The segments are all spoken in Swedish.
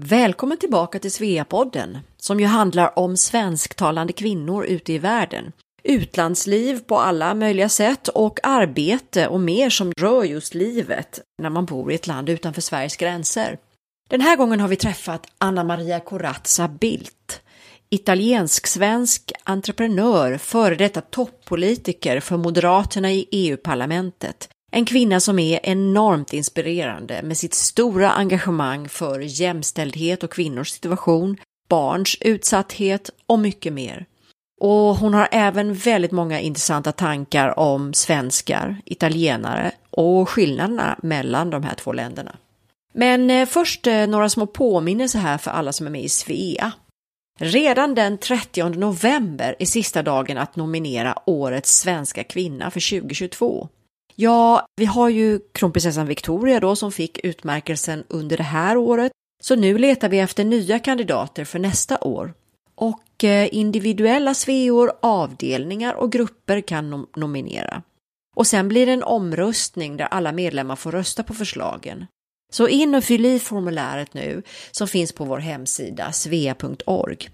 Välkommen tillbaka till Sveapodden som ju handlar om svensktalande kvinnor ute i världen. Utlandsliv på alla möjliga sätt och arbete och mer som rör just livet när man bor i ett land utanför Sveriges gränser. Den här gången har vi träffat Anna Maria Corazza Bildt, italiensk-svensk entreprenör, före detta toppolitiker för Moderaterna i EU-parlamentet, en kvinna som är enormt inspirerande med sitt stora engagemang för jämställdhet och kvinnors situation, barns utsatthet och mycket mer. Och hon har även väldigt många intressanta tankar om svenskar, italienare och skillnaderna mellan de här två länderna. Men eh, först eh, några små påminnelser här för alla som är med i Svea. Redan den 30 november är sista dagen att nominera Årets svenska kvinna för 2022. Ja, vi har ju kronprinsessan Victoria då som fick utmärkelsen under det här året, så nu letar vi efter nya kandidater för nästa år. Och eh, individuella sveor, avdelningar och grupper kan nom nominera. Och sen blir det en omröstning där alla medlemmar får rösta på förslagen. Så in och fyll i formuläret nu som finns på vår hemsida svea.org.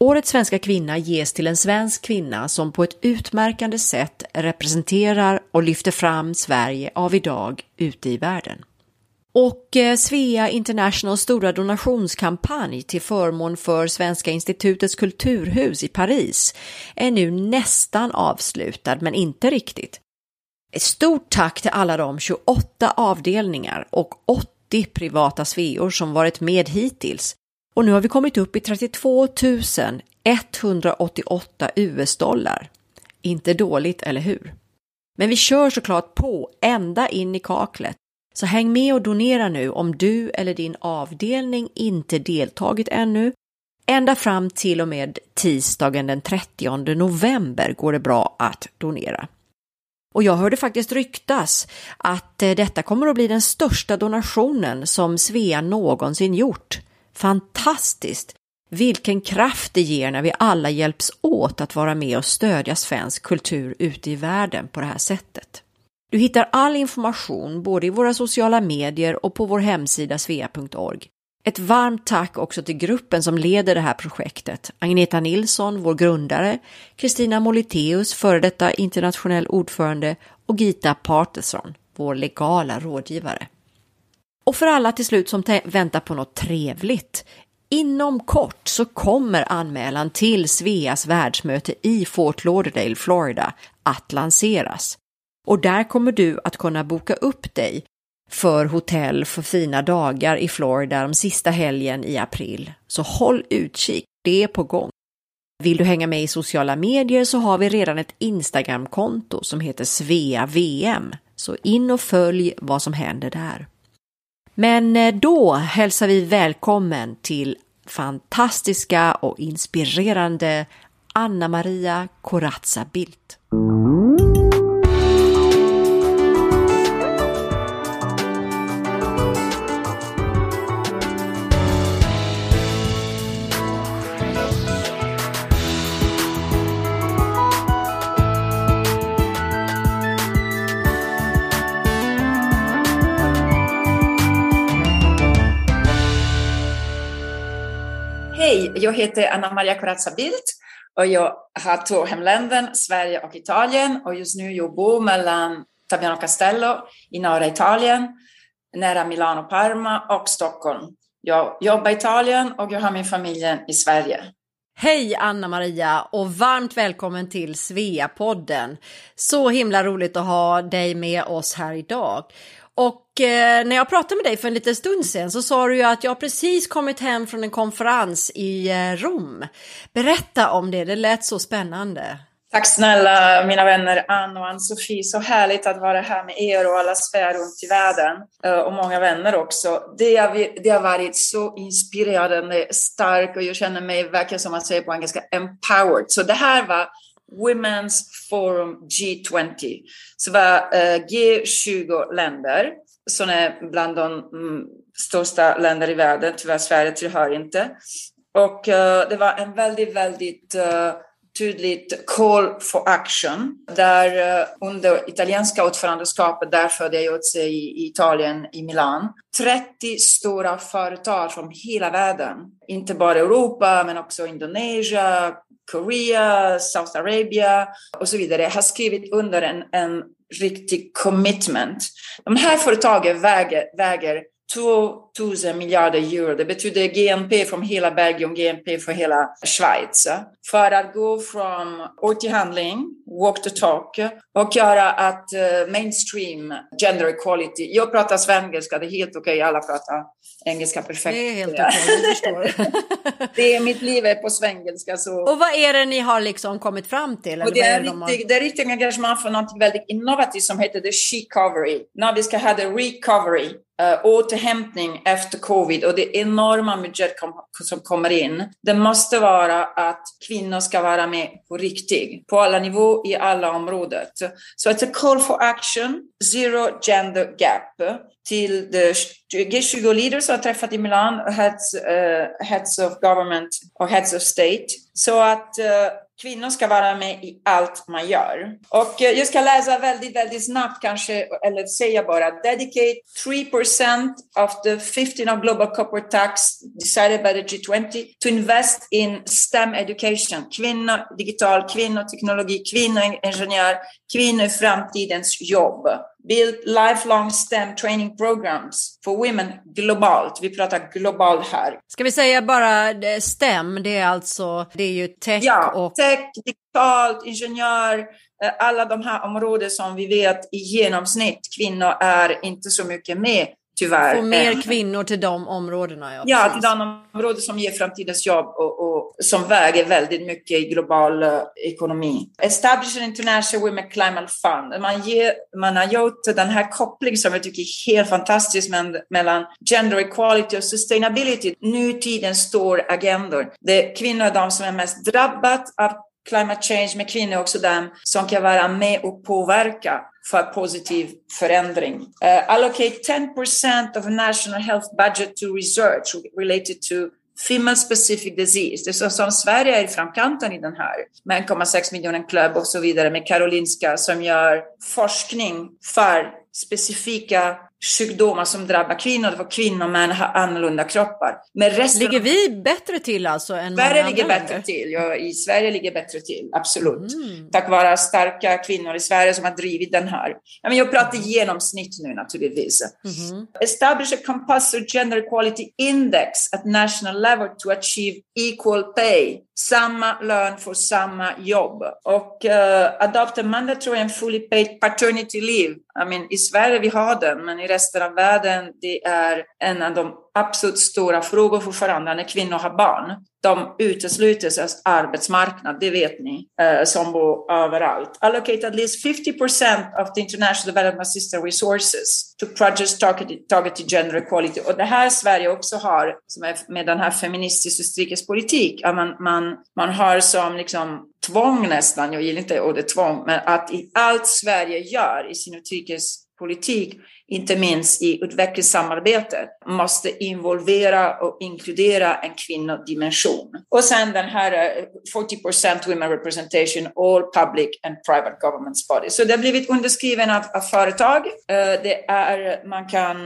Årets svenska kvinna ges till en svensk kvinna som på ett utmärkande sätt representerar och lyfter fram Sverige av idag ute i världen. Och eh, Svea Internationals stora donationskampanj till förmån för Svenska institutets kulturhus i Paris är nu nästan avslutad, men inte riktigt. Ett stort tack till alla de 28 avdelningar och 80 privata sveor som varit med hittills och nu har vi kommit upp i 32 188 US-dollar. Inte dåligt, eller hur? Men vi kör såklart på ända in i kaklet. Så häng med och donera nu om du eller din avdelning inte deltagit ännu. Ända fram till och med tisdagen den 30 november går det bra att donera. Och jag hörde faktiskt ryktas att eh, detta kommer att bli den största donationen som Svea någonsin gjort. Fantastiskt! Vilken kraft det ger när vi alla hjälps åt att vara med och stödja svensk kultur ute i världen på det här sättet. Du hittar all information både i våra sociala medier och på vår hemsida svea.org. Ett varmt tack också till gruppen som leder det här projektet. Agneta Nilsson, vår grundare, Kristina Moliteus, före detta internationell ordförande och Gita Parteson, vår legala rådgivare. Och för alla till slut som väntar på något trevligt. Inom kort så kommer anmälan till Sveas världsmöte i Fort Lauderdale, Florida att lanseras. Och där kommer du att kunna boka upp dig för hotell för fina dagar i Florida de sista helgen i april. Så håll utkik, det är på gång. Vill du hänga med i sociala medier så har vi redan ett Instagramkonto som heter SveaVM. Så in och följ vad som händer där. Men eh, då hälsar vi välkommen till fantastiska och inspirerande Anna Maria Corazza Bildt. Hej, jag heter Anna Maria Corazza Bildt och jag har två hemländer, Sverige och Italien. Och just nu jag bor mellan Tabiano Castello i norra Italien, nära Milano, Parma och Stockholm. Jag jobbar i Italien och jag har min familj i Sverige. Hej Anna Maria och varmt välkommen till Svea-podden. Så himla roligt att ha dig med oss här idag. Och eh, när jag pratade med dig för en liten stund sedan så sa du ju att jag precis kommit hem från en konferens i eh, Rom. Berätta om det, det lät så spännande. Tack snälla mina vänner Ann och Ann-Sofie. Så härligt att vara här med er och alla Sverige runt i världen. Eh, och många vänner också. Det har, det har varit så inspirerande, starkt och jag känner mig verkligen som man säger på engelska empowered. Så det här var Women's Forum G20. Så det var eh, G20 länder som är bland de mm, största länderna i världen. Tyvärr Sverige tillhör inte. Och eh, det var en väldigt, väldigt eh, tydligt call for action där eh, under italienska ordförandeskapet, därför det gjort sig i Italien, i Milan, 30 stora företag från hela världen, inte bara Europa men också Indonesien, Korea, South Arabia och så vidare. Har skrivit under en, en riktig commitment. De här företagen väger, väger 2000 miljarder euro. Det betyder GNP från hela Belgien, GNP för hela Schweiz. För att gå från ord till handling, walk the talk och göra att uh, mainstream gender equality. Jag pratar svengelska, det är helt okej, okay. alla pratar engelska perfekt. Det är helt okej, okay, förstår. det är mitt liv är på svengelska. Så. Och vad är det ni har liksom kommit fram till? Och det, är, riktigt, har... det är riktigt engagemang för något väldigt innovativt som heter the she-covery. När vi ska ha the recovery uh, återhämtning efter covid och det enorma budget kom, som kommer in. Det måste vara att kvinnor ska vara med på riktigt, på alla nivåer, i alla områden. Så it's a call for action, zero gender gap till de G20 leaders har träffat i Milan, heads, uh, heads of government och heads of state. Så att uh, kvinnor ska vara med i allt man gör. Och eh, jag ska läsa väldigt, väldigt snabbt kanske, eller säga bara, dedicate 3% of the 15 of global corporate tax decided by the G20 to invest in STEM education. Kvinnor, digital, kvinnor, teknologi, kvinnor, ingenjör, kvinnor i framtidens jobb build lifelong STEM training programs for women globalt. Vi pratar globalt här. Ska vi säga bara eh, STEM, det är alltså, det är ju tech ja, och... tech, digitalt, ingenjör, eh, alla de här områden som vi vet i genomsnitt kvinnor är inte så mycket med tyvärr. Få mer kvinnor till de områdena. Ja, ja till de områden som ger framtidens jobb och, och som väger väldigt mycket i global uh, ekonomi. Establish an International Women Climate Fund. Man, ger, man har gjort den här kopplingen som jag tycker är helt fantastisk med, mellan gender equality och sustainability. Nutidens stor agendor. Det är kvinnor de som är mest drabbade av climate change, med kvinnor är också dem som kan vara med och påverka för positiv förändring. Uh, allocate 10% of national health budget to research related to female specific disease. Det är så som Sverige är i framkanten i den här med 1,6 miljoner klubb och så vidare med Karolinska som gör forskning för specifika sjukdomar som drabbar kvinnor, för kvinnor men har annorlunda kroppar. Men resten ligger vi bättre till alltså? Än Sverige ligger länder? bättre till, ja, i Sverige ligger bättre till, absolut. Mm. Tack vare starka kvinnor i Sverige som har drivit den här. Ja, men jag pratar mm. genomsnitt nu naturligtvis. Mm. Establish a compulsory gender equality index at national level to achieve equal pay samma lön för samma jobb. Och uh, adopt a mandatory and fully paid paternity leave. I mean, I Sverige vi har den, men i resten av världen det är en av de absolut stora frågor fortfarande när kvinnor har barn. De utesluts av arbetsmarknaden, det vet ni, eh, som bor överallt. Allocate at least 50% of the international development assistance resources to projects targeted, targeted gender equality. Och det här Sverige också har, som är med den här feministiska utrikespolitik, att man, man, man har som liksom tvång nästan, jag gillar inte ordet tvång, men att i allt Sverige gör i sin utrikespolitik inte minst i utvecklingssamarbete, måste involvera och inkludera en kvinnodimension. Och sen den här eh, 40 women representation, all public and private government bodies. Så det har blivit underskriven av, av företag. Eh, det är, man kan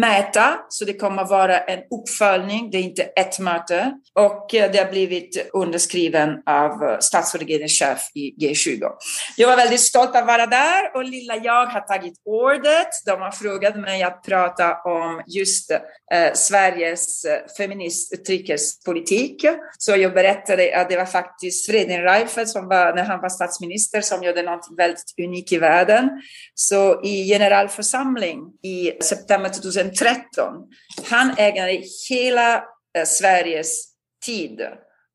mäta, så det kommer vara en uppföljning, det är inte ett möte. Och eh, det har blivit underskriven av stats och regeringschef i G20. Jag var väldigt stolt att vara där och lilla jag har tagit ordet. De har frågade mig att prata om just eh, Sveriges eh, feminist utrikespolitik. Så jag berättade att det var faktiskt Fredrik Reinfeldt som var, när han var statsminister, som gjorde något väldigt unikt i världen. Så i generalförsamling i september 2013, han ägnade hela eh, Sveriges tid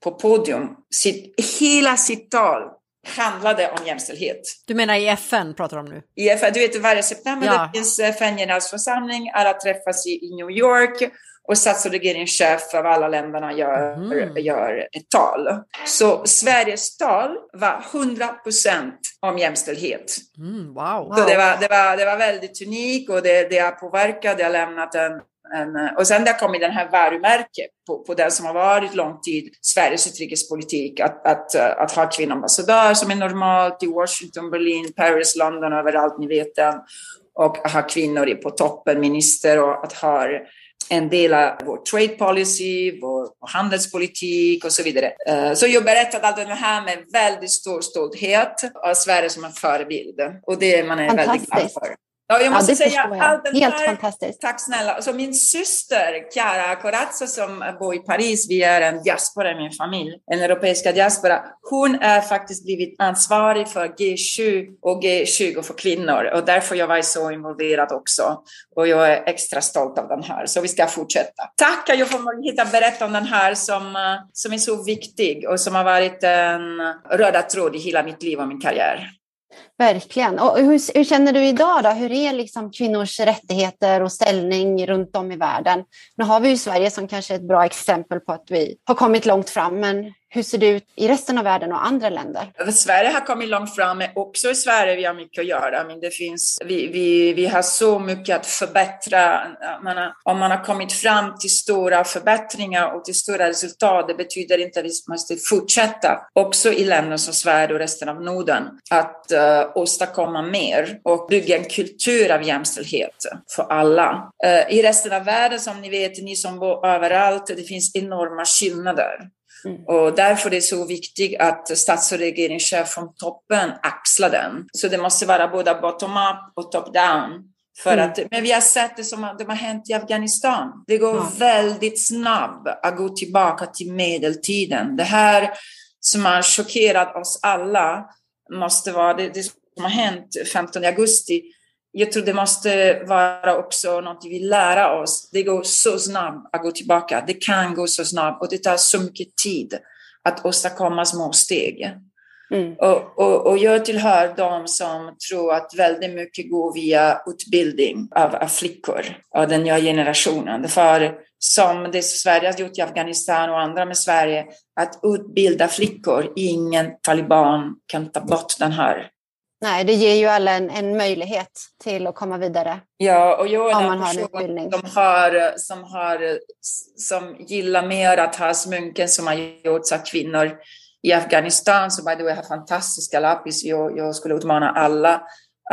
på podium, sitt, hela sitt tal handlade om jämställdhet. Du menar i FN pratar du om nu? I FN, du vet varje september ja. det finns FN-generalförsamling, alla träffas i, i New York och stats och regeringschef av alla länderna gör, mm. gör ett tal. Så Sveriges tal var 100 procent om jämställdhet. Mm, wow. Så det var, det, var, det var väldigt unikt och det, det har påverkat, det har lämnat en en, och sen det har kommit den här varumärket på, på den som har varit lång tid Sveriges utrikespolitik, att, att, att ha kvinnoambassadör som är normalt i Washington, Berlin, Paris, London, överallt ni vet den. Och ha kvinnor på toppen, minister och att ha en del av vår trade policy, vår handelspolitik och så vidare. Eh, så jag berättade allt det här med väldigt stor stolthet av Sverige som en förebild. Och det man är väldigt glad för. Ja, jag måste ja, säga allt den Helt här, fantastiskt. Tack snälla. Så min syster Chiara Corazzo som bor i Paris, vi är en diaspora i min familj, en europeiska diaspora. Hon är faktiskt blivit ansvarig för G7 och G20 för kvinnor och därför jag var så involverad också. Och jag är extra stolt av den här, så vi ska fortsätta. Tack att jag får hitta berätta om den här som, som är så viktig och som har varit en röda tråd i hela mitt liv och min karriär. Verkligen. Och hur, hur, känner du idag då? Hur är liksom kvinnors rättigheter och ställning runt om i världen? Nu har vi ju Sverige som kanske är ett bra exempel på att vi har kommit långt fram, men hur ser det ut i resten av världen och andra länder? Sverige har kommit långt fram, men också i Sverige vi har mycket att göra. Men det finns, vi, vi, vi har så mycket att förbättra. Man om man har kommit fram till stora förbättringar och till stora resultat, det betyder inte att vi måste fortsätta, också i länder som Sverige och resten av Norden, att uh, åstadkomma mer och bygga en kultur av jämställdhet för alla. Uh, I resten av världen, som ni vet, ni som bor överallt, det finns enorma skillnader. Mm. Och därför är det så viktigt att stats och regeringschef från toppen axlar den. Så det måste vara både bottom-up och top-down. För mm. att, men vi har sett det som det har hänt i Afghanistan. Det går ja. väldigt snabbt att gå tillbaka till medeltiden. Det här som har chockerat oss alla måste vara det, det som har hänt 15 augusti jag tror det måste vara också något vi vill lära oss. Det går så snabbt att gå tillbaka. Det kan gå så snabbt och det tar så mycket tid att åstadkomma små steg. Mm. Och, och, och, jag tillhör de som tror att väldigt mycket går via utbildning av, av flickor, av den nya generationen. För som det Sverige har gjort i Afghanistan och andra med Sverige, att utbilda flickor, ingen taliban kan ta bort den här Nej, det ger ju alla en, en möjlighet till att komma vidare. Ja, och jag är den person som, har, som, har, som gillar mer att ha sminken som har gjorts av kvinnor i Afghanistan, som by the way har fantastiska lappis. Jag, jag skulle utmana alla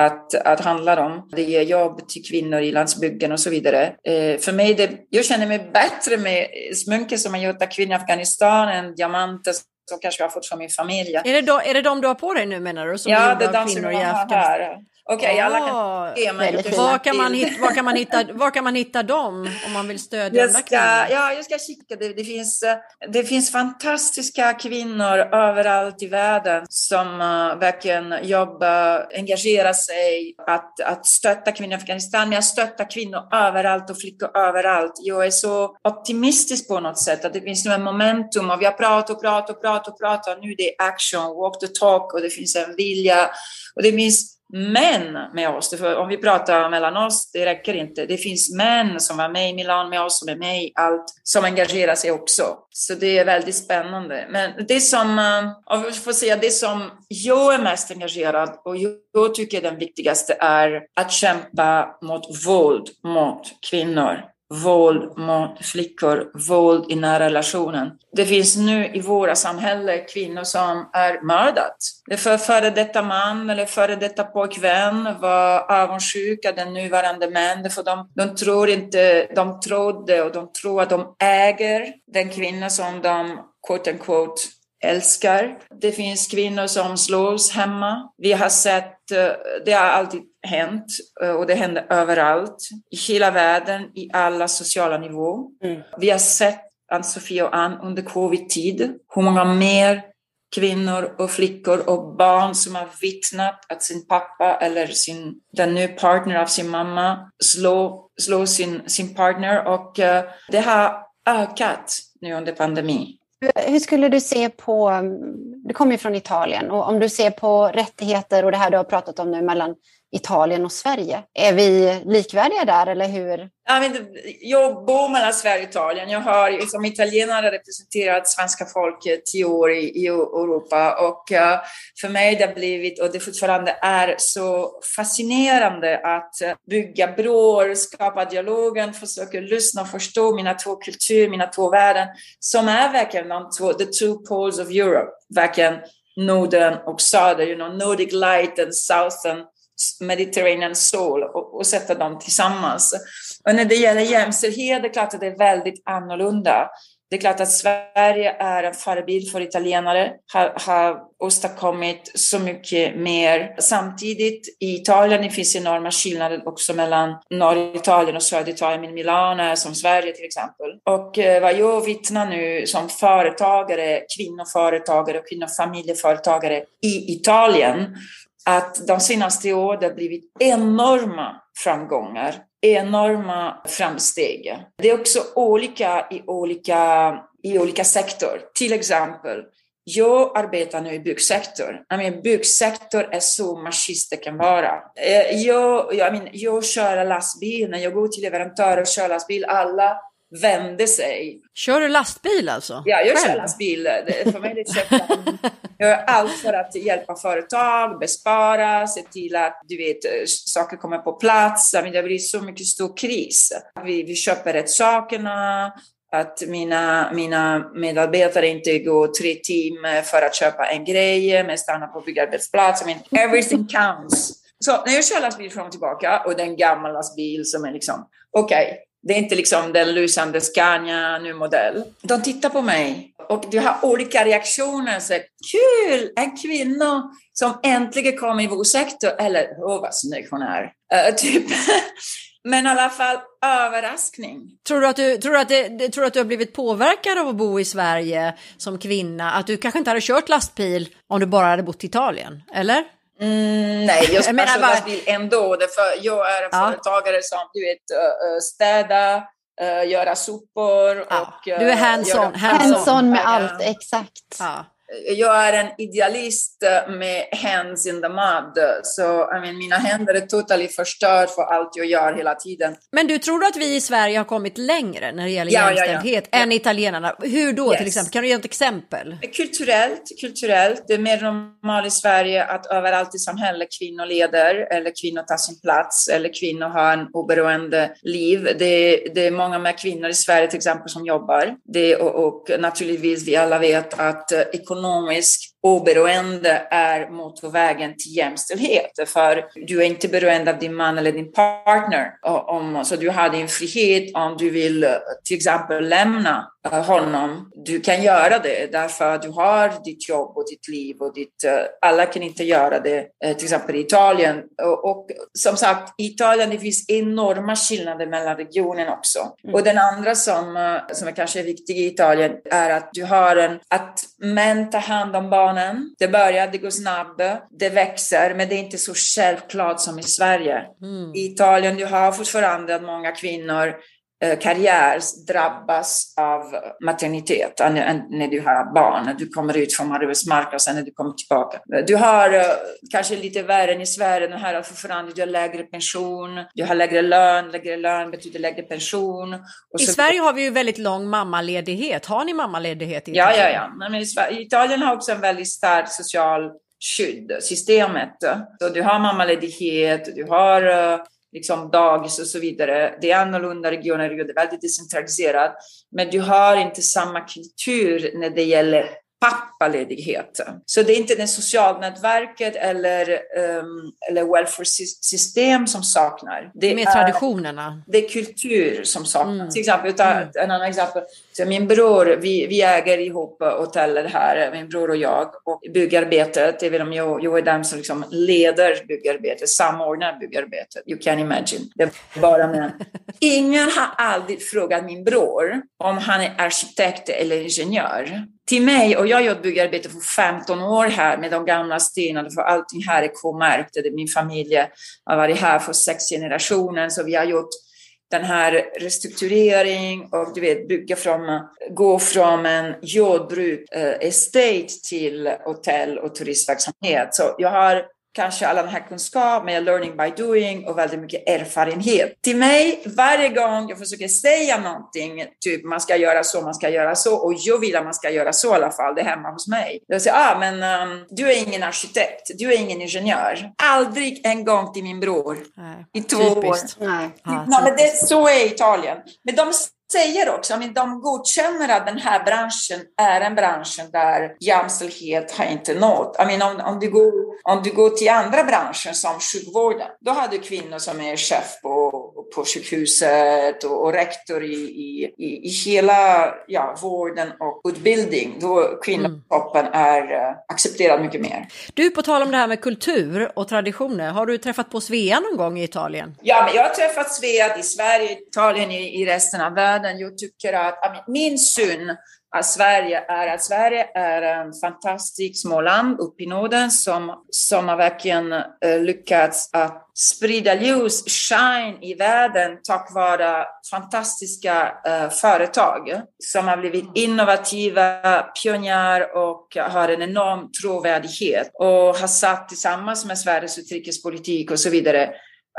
att, att handla dem. Det ger jobb till kvinnor i landsbygden och så vidare. Eh, för mig, det, jag känner mig bättre med sminket som har gjort av kvinnor i Afghanistan än diamanter som kanske jag har fått från min familj. Är det, då, är det de du har på dig nu menar du? Som ja, det är de som jag har här. Okej, okay, alla kan se mig. Var kan, man hitta, var, kan man hitta, var kan man hitta dem om man vill stödja jag ska, Ja, jag ska kika. Det, det, finns, det finns fantastiska kvinnor överallt i världen som uh, verkligen jobbar, engagerar sig att, att stötta kvinnor i Afghanistan. Men jag stöttar kvinnor överallt och flickor överallt. Jag är så optimistisk på något sätt att det finns nu en momentum och vi har pratat och pratat och pratat och pratat. Nu är det action, walk the talk och det finns en vilja och det finns män med oss. För om vi pratar mellan oss, det räcker inte. Det finns män som var med i Milan med oss, som är med i allt, som engagerar sig också. Så det är väldigt spännande. Men det som, eh, om jag får säga, det som jag är mest engagerad och jag tycker den viktigaste är att kämpa mot våld mot kvinnor våld mot flickor, våld i nära relationen. Det finns nu i våra samhällen kvinnor som är mördat. Det för före detta man eller före detta pojkvän var avundsjuka den nuvarande män, för de, de tror inte, de trodde och de tror att de äger den kvinna som de quote unquote älskar. Det finns kvinnor som slås hemma. Vi har sett, eh, det har alltid hänt eh, och det händer överallt, i hela världen, i alla sociala nivåer. Mm. Vi har sett, Ann-Sofie och Ann, under covid-tid, hur många mer kvinnor och flickor och barn som har vittnat att sin pappa eller sin, den nya partner av sin mamma slår, slår sin, sin partner och uh, det har ökat nu under pandemin. Hur skulle du se på, du kommer ju från Italien, och om du ser på rättigheter och det här du har pratat om nu mellan Italien och Sverige. Är vi likvärdiga där eller hur? Jag bor mellan Sverige och Italien. Jag har som italienare representerat svenska folket tio år i, Europa och eh, för mig det har blivit, och det fortfarande är, så fascinerande att eh, bygga broar, skapa dialogen, försöka lyssna och förstå mina två kulturer, mina två världar, som är verkligen de två, the two poles of Europe, verkligen Norden och Söder, you know, Nordic light and southern Mediterranean soul och, och sätta dem tillsammans. Och när det gäller jämställdhet, det är klart att det är väldigt annorlunda. Det är klart att Sverige är en förebild för italienare, har, har åstadkommit så mycket mer. Samtidigt i Italien finns enorma skillnader också mellan norra Italien och södra Italien. Milano är som Sverige till exempel. Och eh, vad jag vittnar nu som företagare, kvinnoföretagare och kvinnofamiljeföretagare i Italien, att de senaste åren har blivit enorma framgångar enorma framsteg. Det är också olika i olika, i olika sektorer. Till exempel, jag arbetar nu i byggsektorn. I mean, byggsektor är så machist det kan vara. Eh, jag, jag, I mean, jag kör lastbil, när jag går till leverantörer och kör lastbil, alla vände sig. Kör du lastbil alltså? Ja, jag Själv? kör lastbil. För mig är det köpa. Jag gör allt för att hjälpa företag, bespara, se till att du vet, saker kommer på plats. Det blir så mycket stor kris. Vi, vi köper rätt sakerna, att mina, mina medarbetare inte går tre timmar för att köpa en grej, men stannar på byggarbetsplats. I mean, everything counts. Så när jag kör lastbil fram och tillbaka och det är en gammal lastbil som är liksom, okej, okay, det är inte liksom den lysande Scania nu modell. De tittar på mig och du har olika reaktioner. Så, Kul! En kvinna som äntligen kom i vår sektor. Eller, åh oh, vad snygg hon är. Uh, typ. Men i alla fall överraskning. Tror du, att du, tror, du att det, tror du att du har blivit påverkad av att bo i Sverige som kvinna? Att du kanske inte hade kört lastbil om du bara hade bott i Italien? Eller? Mm, nej, jag ska köra lastbil ändå. För jag är en ja. företagare som du vet, städa, göra sopor ja. och... Du är hands-on. Hands-on med allt, exakt. Ja jag är en idealist med hands in the mud. Så I mean, mina händer är totalt förstörda för allt jag gör hela tiden. Men du, tror du att vi i Sverige har kommit längre när det gäller ja, jämställdhet ja, ja. än italienarna? Hur då yes. till exempel? Kan du ge ett exempel? Kulturellt, kulturellt. Det är mer normalt i Sverige att överallt i samhället kvinnor leder eller kvinnor tar sin plats eller kvinnor har en oberoende liv. Det, det är många mer kvinnor i Sverige till exempel som jobbar. Det, och, och naturligtvis vi alla vet att ekonomi não, esse oberoende är motorvägen till jämställdhet. För du är inte beroende av din man eller din partner. Om, så du har din frihet om du vill till exempel lämna eh, honom. Du kan göra det därför att du har ditt jobb och ditt liv och ditt... Eh, alla kan inte göra det, eh, till exempel i Italien. Och, och som sagt, i Italien det finns enorma skillnader mellan regionerna också. Mm. Och den andra som, som är kanske är viktig i Italien är att du har en... Att män tar hand om barn barnen. Det börjar, det går snabbt, det växer, men det är inte så självklart som i Sverige. Mm. I Italien du har fortfarande många kvinnor karriär drabbas av maternitet när du har barn. Du kommer ut från arbetsmarknaden och sen när du kommer tillbaka. Du har eh, kanske lite värre än i Sverige, den här förförande, du har lägre pension, du har lägre lön, lägre lön betyder lägre pension. I så... Sverige har vi ju väldigt lång mammaledighet. Har ni mammaledighet i Italien? Ja, ja, ja. Men i Italien har också en väldigt stark social skydd, systemet. Så du har mammaledighet, du har eh, liksom dagis och så vidare. Det är annorlunda regioner, det är väldigt decentraliserat. Men du har inte samma kultur när det gäller pappaledighet. Så det är inte det socialnätverket eller, um, eller welfare-system som saknar. Det är traditionerna. Det är kultur som saknas. Mm. Till exempel, ta mm. en annan exempel. Så min bror, vi, vi äger ihop hotellet här, min bror och jag, och byggarbetet, även om jag, jag är den som liksom leder byggarbetet, samordnar byggarbetet. You can imagine. Det är bara män. Ingen har aldrig frågat min bror om han är arkitekt eller ingenjör till mig, och jag har gjort byggarbete för 15 år här med de gamla stenarna, för allting här är K-märkt. Min familj har varit här för sex generationer, så vi har gjort den här restrukturering och du vet, bygga från, gå från en jordbruk, eh, estate till hotell och turistverksamhet. Så jag har kanske alla den här kunskapen med learning by doing och väldigt mycket erfarenhet. Till mig, varje gång jag försöker säga någonting, typ man ska göra så, man ska göra så, och jag vill att man ska göra så i alla fall, det är hemma hos mig. Jag säger, ah, men um, du är ingen arkitekt, du är ingen ingenjör. Aldrig en gång till min bror Nej. i två Typiskt. år. Nej. Ja, Nej, men det, så är Italien. Men de säger också, men de godkänner att den här branschen är en bransch där jämställdhet har inte nått. I mean, om, om, du går, om du går till andra branscher som sjukvården, då har du kvinnor som är chef på, på sjukhuset och, och rektor i, i, i, hela ja, vården och utbildning. Då kvinnotoppen mm. är uh, accepterad mycket mer. Du, på tal om det här med kultur och traditioner, har du träffat på Svea någon gång i Italien? Ja, men jag har träffat Svea i Sverige, Italien, i, i resten av världen världen. Jag tycker att min syn av Sverige är att Sverige är en fantastisk små land uppe i Norden som, som har verkligen uh, lyckats att sprida ljus, shine i världen tack vare fantastiska uh, företag som har blivit innovativa, pionjärer och har en enorm trovärdighet och har satt tillsammans med Sveriges utrikespolitik och så vidare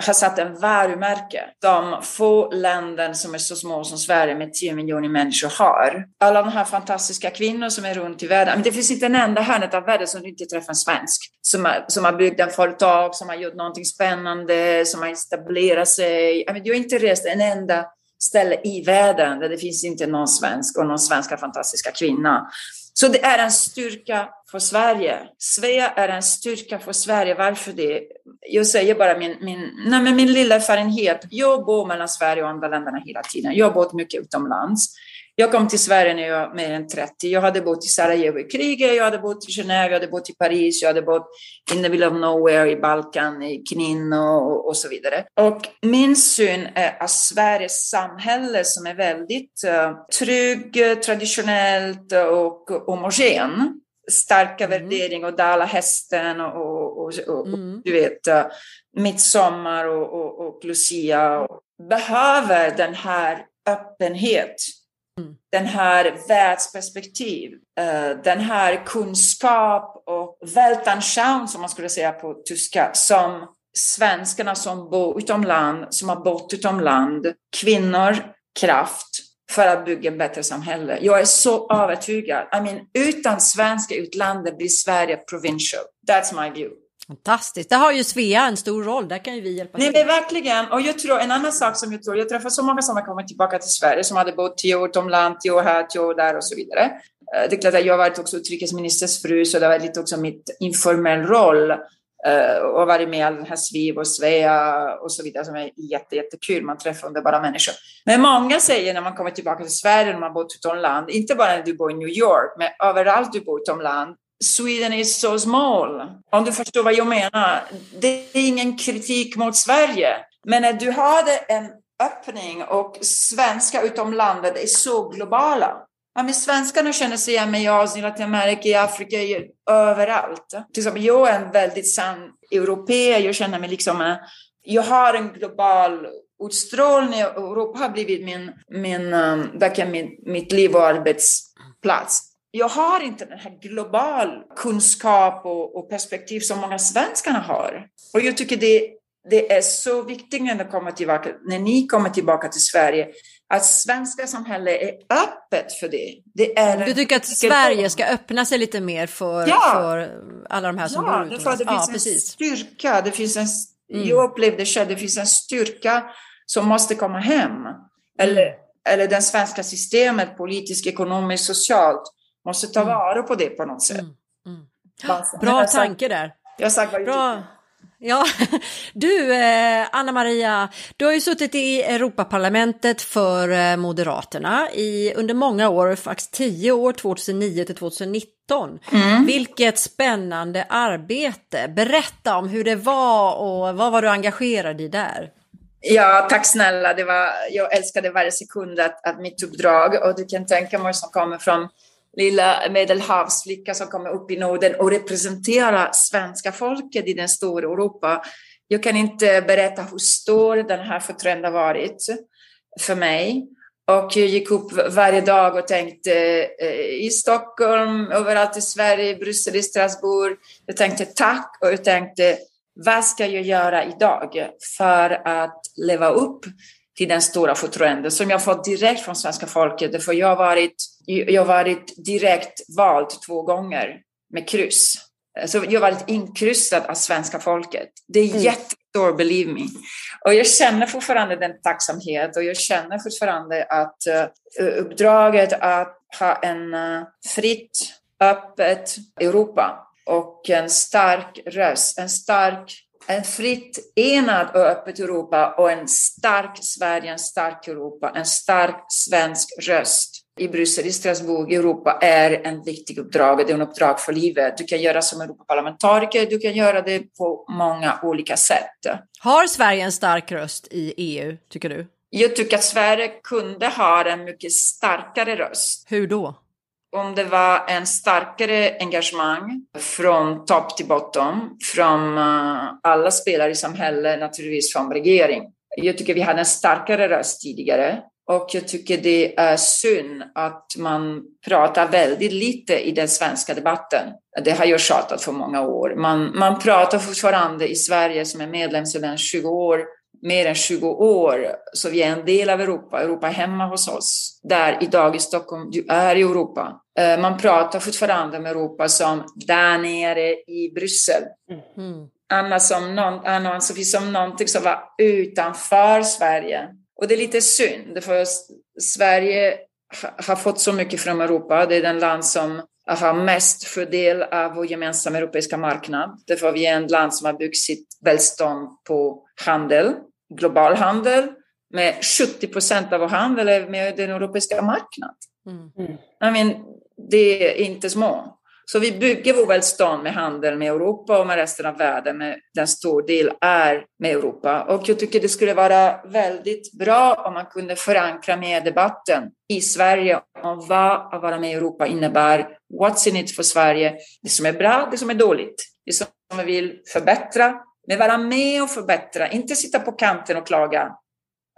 har satt en varumärke. De få länder som är så små som Sverige med 10 miljoner människor har. Alla de här fantastiska kvinnor som är runt i världen. Men det finns inte en enda hörnet av världen som du inte träffar en svensk. Som har, som har byggt en företag, som har gjort någonting spännande, som har etablerat sig. Du har inte rest en enda ställe i världen där det finns inte någon svensk och någon svenska fantastiska kvinna. Så det är en styrka för Sverige. Svea är en styrka för Sverige. Varför det? Jag säger bara min, min, nej min lilla erfarenhet. Jag bor mellan Sverige och andra länderna hela tiden. Jag har bott mycket utomlands. Jag kom till Sverige när jag var mer än 30. Jag hade bott i Sarajevo i kriget, jag hade bott i Genève, jag hade bott i Paris, jag hade bott in the middle of nowhere i Balkan, i Knin och, och så vidare. Och min syn är att Sveriges samhälle som är väldigt uh, trygg, traditionellt och homogen starka mm. värdering och Dalahästen och, och, och, och mm. du vet, uh, midsommar och, och, och Lucia och behöver den här öppenhet Mm. Den här världsperspektiv, eh, den här kunskap och Weltanschauung som man skulle säga på tyska, som svenskarna som bor utomland, som har bott utomland, kvinnor, kraft för att bygga ett bättre samhälle. Jag är så övertygad. I mean, utan svenska utlandet blir Sverige provincial. That's my view. Fantastiskt. Där har ju Svea en stor roll. Där kan ju vi hjälpa till. Nej, men verkligen. Och jag tror en annan sak som jag tror, jag träffar så många som har kommit tillbaka till Sverige som hade bott tio år utomlands, tio år här, tio år där och så vidare. Eh, det är klart att jag har varit också utrikesministers fru, så det var lite också mitt informell roll eh, och varit med i all den här SVIV och Svea och så vidare som är jätte, jättekul. Man träffar underbara människor. Men många säger när man kommer tillbaka till Sverige, när man bott utomlands, inte bara när du bor i New York, men överallt du bor utomlands, Sweden is so small. Om du förstår vad jag menar. Det är ingen kritik mot Sverige. Men när du hade en öppning och svenska utomlandet är så globala. Ja, men svenskarna känner sig hemma i Asien, Latinamerika, i Afrika, överallt. Till exempel, jag är en väldigt sann europé. Jag känner mig liksom... Eh, jag har en global utstrålning. Europa har blivit min, min, um, min, mitt liv och arbetsplats jag har inte den här global kunskap och, och, perspektiv som många svenskarna har. Och jag tycker det, det är så viktigt när, kommer tillbaka, när ni kommer tillbaka till Sverige att svenska samhället är öppet för det. det är du tycker att Sverige ska öppna sig lite mer för, ja. för alla de här som ja, bor utomlands? Ja, det finns ja, precis. en styrka. Det finns en, mm. Jag upplevde själv, det finns en styrka som måste komma hem. Eller, mm. eller det svenska systemet, politiskt, ekonomiskt, socialt, måste ta mm. vara på det på något sätt. Mm. Mm. Bra tanke där. Jag sagt vad jag Bra. Ja, du eh, Anna Maria, du har ju suttit i Europaparlamentet för eh, Moderaterna i, under många år, faktiskt tio år, 2009 till 2019. Mm. Vilket spännande arbete. Berätta om hur det var och vad var du engagerad i där? Ja, tack snälla. Det var, jag älskade varje sekund att, att mitt uppdrag och du kan tänka mig som kommer från lilla medelhavsflicka som kommer upp i Norden och representerar svenska folket i den stora Europa. Jag kan inte berätta hur stor den här förtrenden har varit för mig. Och jag gick upp varje dag och tänkte eh, i Stockholm, överallt i Sverige, Bryssel, i Strasbourg. Jag tänkte tack och jag tänkte vad ska jag göra idag för att leva upp till den stora förtroende som jag fått direkt från svenska folket. För jag har varit, jag varit direkt vald två gånger med kryss. Så jag har varit inkryssad av svenska folket. Det är mm. jättestort, believe me. Och jag känner fortfarande den tacksamhet och jag känner fortfarande att uh, uppdraget att ha en uh, fritt, öppet Europa och en stark röst, en stark, en fritt, enad och öppet Europa och en stark Sverige, en stark Europa, en stark svensk röst i Bryssel, i Strasbourg, i Europa är en viktig uppdrag. Det är en uppdrag för livet. Du kan göra som Europaparlamentariker, du kan göra det på många olika sätt. Har Sverige en stark röst i EU, tycker du? Jag tycker att Sverige kunde ha en mycket starkare röst. Hur då? Om det var en starkare engagemang från topp till botten, från eh, alla spelare i samhället, naturligtvis från regering. Jag tycker vi hade en starkare röst tidigare och jag tycker det är synd att man pratar väldigt lite i den svenska debatten. Det har jag tjatat för många år. Man, man pratar fortfarande i Sverige som är medlem sedan 20 år mer än 20 år, så vi är en del av Europa. Europa är hemma hos oss. Där idag i Stockholm, du är i Europa. Eh, man pratar fortfarande om Europa som där nere i Bryssel. Mm. Anna som, någon, Anna Sofie som någonting som var utanför Sverige. Och det är lite synd, för Sverige har fått så mycket från Europa. Det är den land som har mest fördel av vår gemensamma europeiska marknad. Därför vi är ett land som har byggt sitt välstånd på handel global handel med 70 procent av vår handel är med den europeiska marknaden. Mm. I mean, det är inte små. Så vi bygger vår välstånd med handel med Europa och med resten av världen. Med den stor del är med Europa. Och jag tycker det skulle vara väldigt bra om man kunde förankra med debatten i Sverige om vad att vara med i Europa innebär. What's in it för Sverige? Det som är bra, det som är dåligt. Det som vi vill förbättra, men vara med och förbättra, inte sitta på kanten och klaga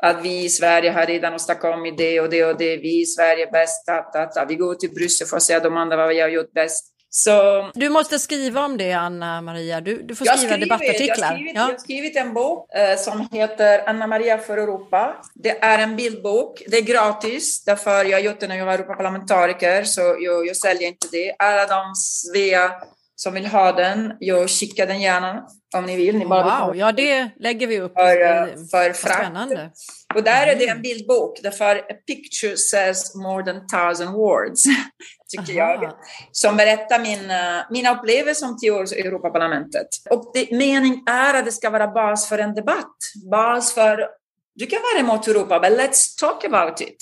att vi i Sverige har redan åstadkommit det och det och det, vi i Sverige är bäst, att, att, att. vi går till Bryssel för att säga de andra vad vi har gjort bäst. Så, du måste skriva om det, Anna Maria. Du, du får skriva skrivit, debattartiklar. Jag har, skrivit, ja. jag har skrivit en bok eh, som heter Anna Maria för Europa. Det är en bildbok. Det är gratis, därför jag har gjort det när jag var Europaparlamentariker, så jag, jag säljer inte det. Alla de Svea som vill ha den, jag skickar den gärna om ni vill. Ni bara wow, ja det lägger vi upp. För, eh, för frakt. Och där är det en mm. bildbok, därför a picture says more than thousand words, tycker Aha. jag. Som berättar min, uh, mina upplevelser som tio år i Europaparlamentet. Och det, mening är att det ska vara bas för en debatt. Bas för, du kan vara emot Europa, men let's talk about it.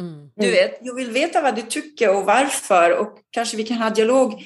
Mm. Du vet, jag vill veta vad du tycker och varför och kanske vi kan ha dialog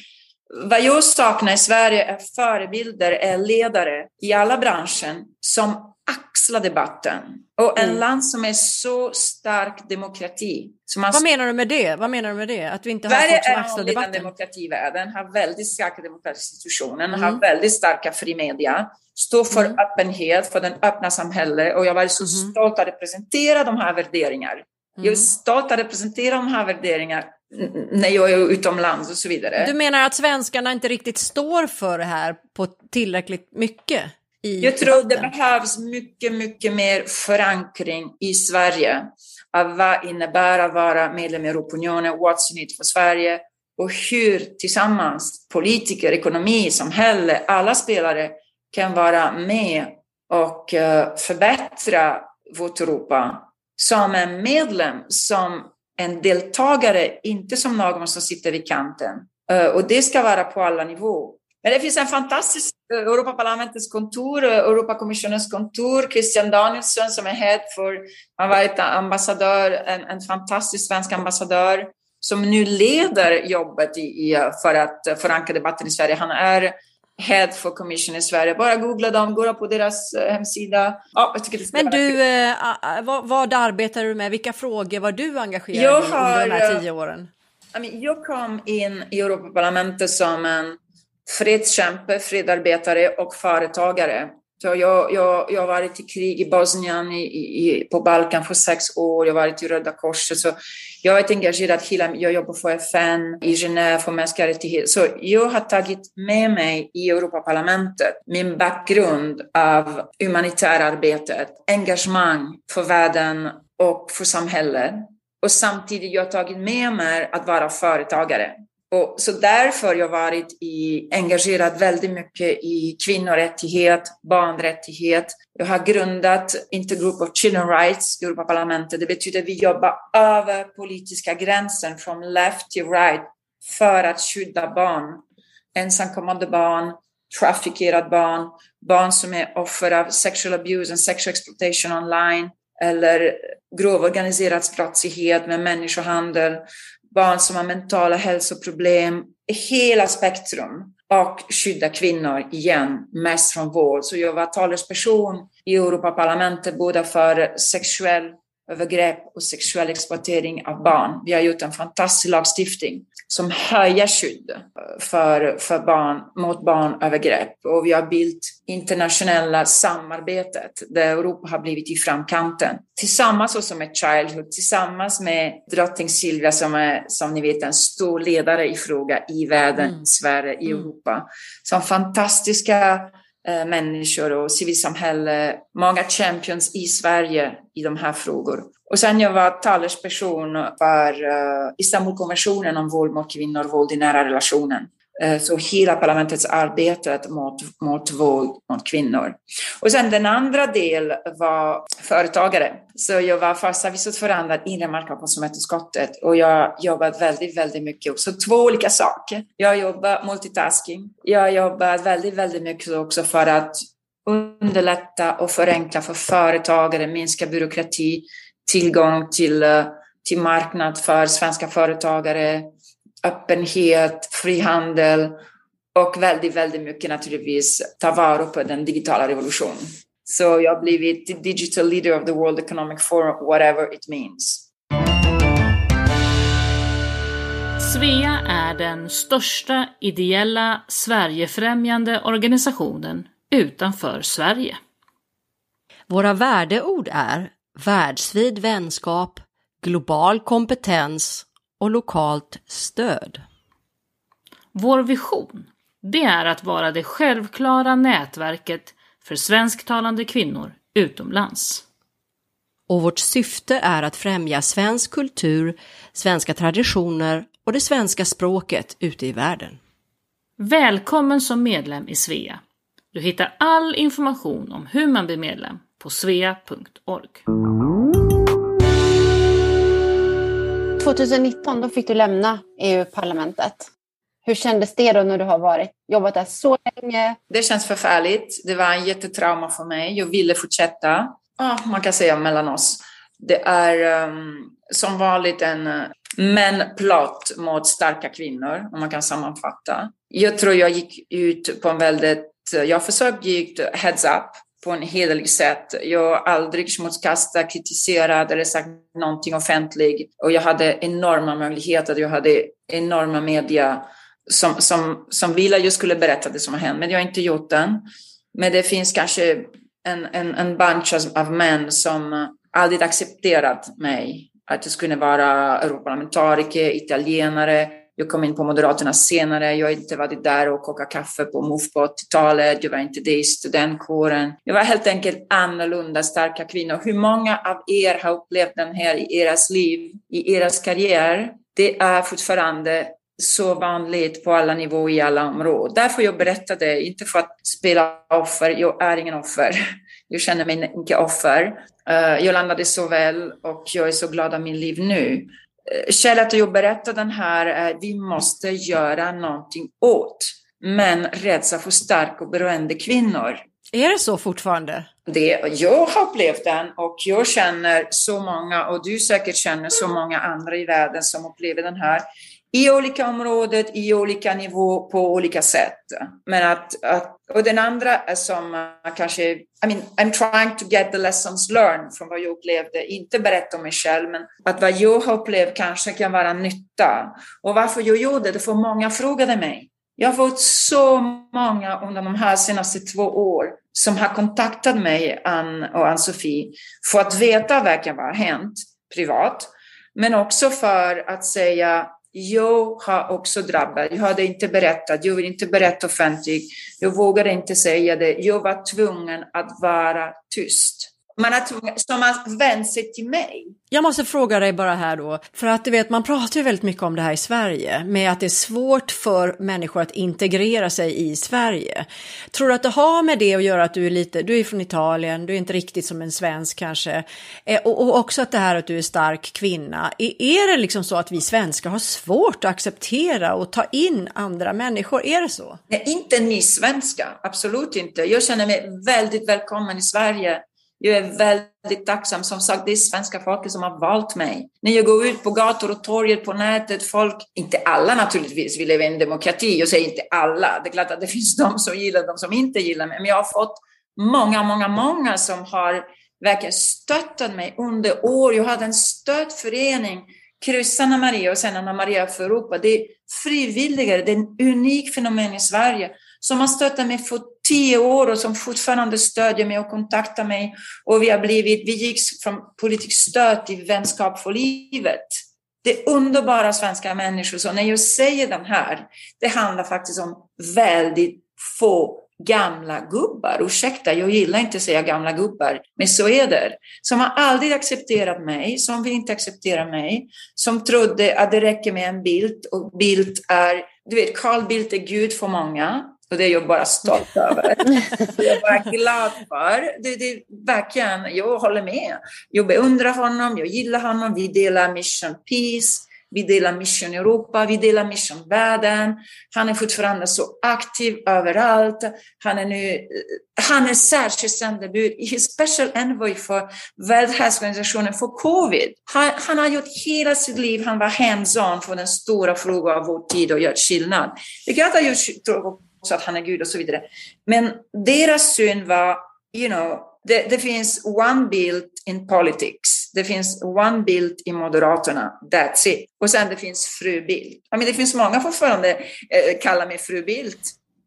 vad jag saknar i Sverige är förebilder, är ledare i alla branscher som axlar debatten. Och en mm. land som är så stark demokrati. Som har... Vad menar du med det? Vad menar du med det? Att vi inte har Sverige folk som axlar debatten? Sverige är demokrati i världen, har väldigt starka demokratiska institutioner, mm. har väldigt starka fri media, står för mm. öppenhet, för den öppna samhället och jag var så mm. stolt att representera de här värderingarna. Jag är mm. stolt att representera de här värderingarna när jag är utomlands och så vidare. Du menar att svenskarna inte riktigt står för det här på tillräckligt mycket? I jag tror det behövs mycket, mycket mer förankring i Sverige av vad innebär att vara medlem i Europaunionen, what's in it för Sverige och hur tillsammans politiker, ekonomi, samhälle, alla spelare kan vara med och eh, förbättra vårt Europa som en medlem, som en deltagare, inte som någon som sitter vid kanten. Eh, och det ska vara på alla nivåer. Men det finns en fantastisk eh, Europaparlamentets kontor, eh, Europakommissionens kontor, Christian Danielsson som är head för, han har varit ambassadör, en, en fantastisk svensk ambassadör som nu leder jobbet i, i, för att förankra debatten i Sverige. Han är Head for Commission i Sverige. Bara googla dem, gå på deras eh, hemsida. Ja, jag det Men du, eh, vad, vad arbetar du med? Vilka frågor var du engagerad jag i under de här tio åren? I mean, jag kom in i Europaparlamentet som en fredskämpe, fredarbetare och företagare. Så jag, jag, jag har varit i krig i Bosnien, i, i, på Balkan för sex år, jag har varit i Röda Korset. Så jag har varit engagerad hela, jag jobbar för FN i Genève för mänskliga rättigheter. Så jag har tagit med mig i Europaparlamentet min bakgrund av humanitärt engagemang för världen och för samhället. Och samtidigt jag har tagit med mig att vara företagare. Och så därför har jag varit i, engagerad väldigt mycket i kvinnorättighet, barnrättighet. Jag har grundat Intergroup of Children Rights i Europaparlamentet. Det betyder att vi jobbar över politiska gränser, från left till right, för att skydda barn. Ensamkommande barn, traffickerade barn, barn som är offer av sexual abuse and sexual exploitation online eller grov organiserad brottslighet med människohandel, barn som har mentala hälsoproblem, hela spektrum och skydda kvinnor igen, mest från våld. Så jag var talesperson i Europaparlamentet både för sexuell övergrepp och sexuell exploatering av barn. Vi har gjort en fantastisk lagstiftning som höjer skydd för, för barn mot barnövergrepp. Och vi har byggt internationella samarbetet där Europa har blivit i framkanten. Tillsammans också med Childhood, tillsammans med drottning Silvia som är, som ni vet, en stor ledare i fråga i världen, mm. Sverige, i mm. Europa. Som fantastiska eh, Eh, människor och civilsamhälle, många champions i Sverige i de här frågorna. Och sen jag var talesperson för eh, Istanbulkonventionen om våld mot kvinnor och våld i nära relationen. Eh, så hela parlamentets arbete mot, mot våld mot kvinnor. Och sen den andra delen var företagare. Så jag var första vice ordförande i inre marknad konsumentutskottet och jag jobbade väldigt, väldigt mycket också. Två olika saker. Jag jobbar multitasking. Jag jobbar väldigt, väldigt mycket också för att underlätta och förenkla för företagare, minska byråkrati, tillgång till, eh, till marknad för svenska företagare, öppenhet, frihandel och väldigt, väldigt mycket naturligtvis ta vara på den digitala revolutionen. Så jag har blivit digital leader of the World Economic Forum, whatever it means. Svea är den största ideella Sverigefrämjande organisationen utanför Sverige. Våra värdeord är världsvid vänskap, global kompetens och lokalt stöd. Vår vision, det är att vara det självklara nätverket för svensktalande kvinnor utomlands. Och vårt syfte är att främja svensk kultur, svenska traditioner och det svenska språket ute i världen. Välkommen som medlem i Svea. Du hittar all information om hur man blir medlem på svea.org. 2019 då fick du lämna EU-parlamentet. Hur kändes det då när du har varit, jobbat där så länge? Det känns förfärligt. Det var en jättetrauma för mig. Jag ville fortsätta. Oh, man kan säga mellan oss. Det är um, som vanligt en eh, ”men män-plott mot starka kvinnor, om man kan sammanfatta. Jag tror jag gick ut på en väldigt... Jag försökte ge heads up på en hederlig sätt. Jag har aldrig smutskastat, kritiserat eller sagt någonting offentligt. Och jag hade enorma möjligheter. Jag hade enorma media som, som, som ville att jag skulle berätta det som har hänt, men jag har inte gjort det. Men det finns kanske en, en, en bunch av män som aldrig accepterat mig. Att jag skulle vara Europaparlamentariker, italienare, jag kom in på Moderaterna senare. Jag har inte varit där och kokat kaffe på MOF på 80-talet. Jag var inte det i studentkåren. Jag var helt enkelt annorlunda, starka kvinnor. Hur många av er har upplevt den här i eras liv, i eras karriär? Det är fortfarande så vanligt på alla nivåer i alla områden. Därför jag berättade, inte för att spela offer, jag är ingen offer. Jag känner mig inte offer. Eh, jag landade så väl och jag är så glad av min liv nu. Skälet att jag berättar den här är att vi måste göra någonting åt män rädsla för starka och beroende kvinnor. Är det så fortfarande? Det, jag har upplevt den och jag känner så många och du säkert känner så många andra i världen som upplever den här i olika områden, i olika nivå, på olika sätt. Men att, att, och den andra är som eh, kanske, I mean, I'm trying to get the lessons learned från vad jag upplevde, inte berätta om mig själv, men att vad jag har upplevt kanske kan vara nytta. Och varför jag gjorde det, för många frågade mig. Jag har fått så många under de här senaste två åren som har kontaktat mig, Ann och Ann-Sofie, för att veta verkligen vad har hänt privat, men också för att säga jag har också drabbats. Jag hade inte berättat, jag vill inte berätta offentligt, jag vågade inte säga det. Jag var tvungen att vara tyst. Man har som har vänt sig till mig. Jag måste fråga dig bara här då, för att du vet, man pratar ju väldigt mycket om det här i Sverige, med att det är svårt för människor att integrera sig i Sverige. Tror du att det har med det att göra att du är lite, du är från Italien, du är inte riktigt som en svensk kanske, eh, och, och också att det här att du är stark kvinna. Är, är det liksom så att vi svenskar har svårt att acceptera och ta in andra människor? Är det så? Nej, inte ni svenskar, absolut inte. Jag känner mig väldigt välkommen i Sverige jag är väldigt tacksam. Som sagt, det är svenska folket som har valt mig. När jag går ut på gator och torget på nätet, folk, inte alla naturligtvis, vi lever i en demokrati, jag säger inte alla, det är klart att det finns de som gillar de som inte gillar mig, men jag har fått många, många, många som har verkligen stöttat mig under år. Jag hade en stödförening, Kryss Anna Maria och sen Anna Maria för Europa. Det är frivilliga, det är en unik fenomen i Sverige som har stöttat mig för tio år och som fortfarande stödjer mig och kontaktar mig. Och vi har blivit, vi gick från politiskt stöd till vänskap för livet. Det är underbara svenska människor. Så när jag säger den här, det handlar faktiskt om väldigt få gamla gubbar. Ursäkta, jag gillar inte att säga gamla gubbar, men så är det. Som har aldrig accepterat mig, som vill inte acceptera mig, som trodde att det räcker med en bild och bild är, du vet, Carl Bildt är Gud för många. Och det är jag bara stolt över. jag är bara glad för. Det, det, verkligen, jag håller med. Jag beundrar honom, jag gillar honom. Vi delar Mission Peace, vi delar Mission Europa, vi delar Mission Världen. Han är fortfarande så aktiv överallt. Han är nu, han är särskilt sändebud, special envoy för Världshälsoorganisationen för covid. Han, han, har gjort hela sitt liv, han var hands-on för den stora frågan av vår tid och gör skillnad. Det att jag också så att han är Gud och så vidare. Men deras syn var, you know, det, det finns one bild in politics. Det finns one bild i Moderaterna, that's it. Och sen det finns fru Bildt. I mean, det finns många fortfarande eh, kallar mig fru Bildt.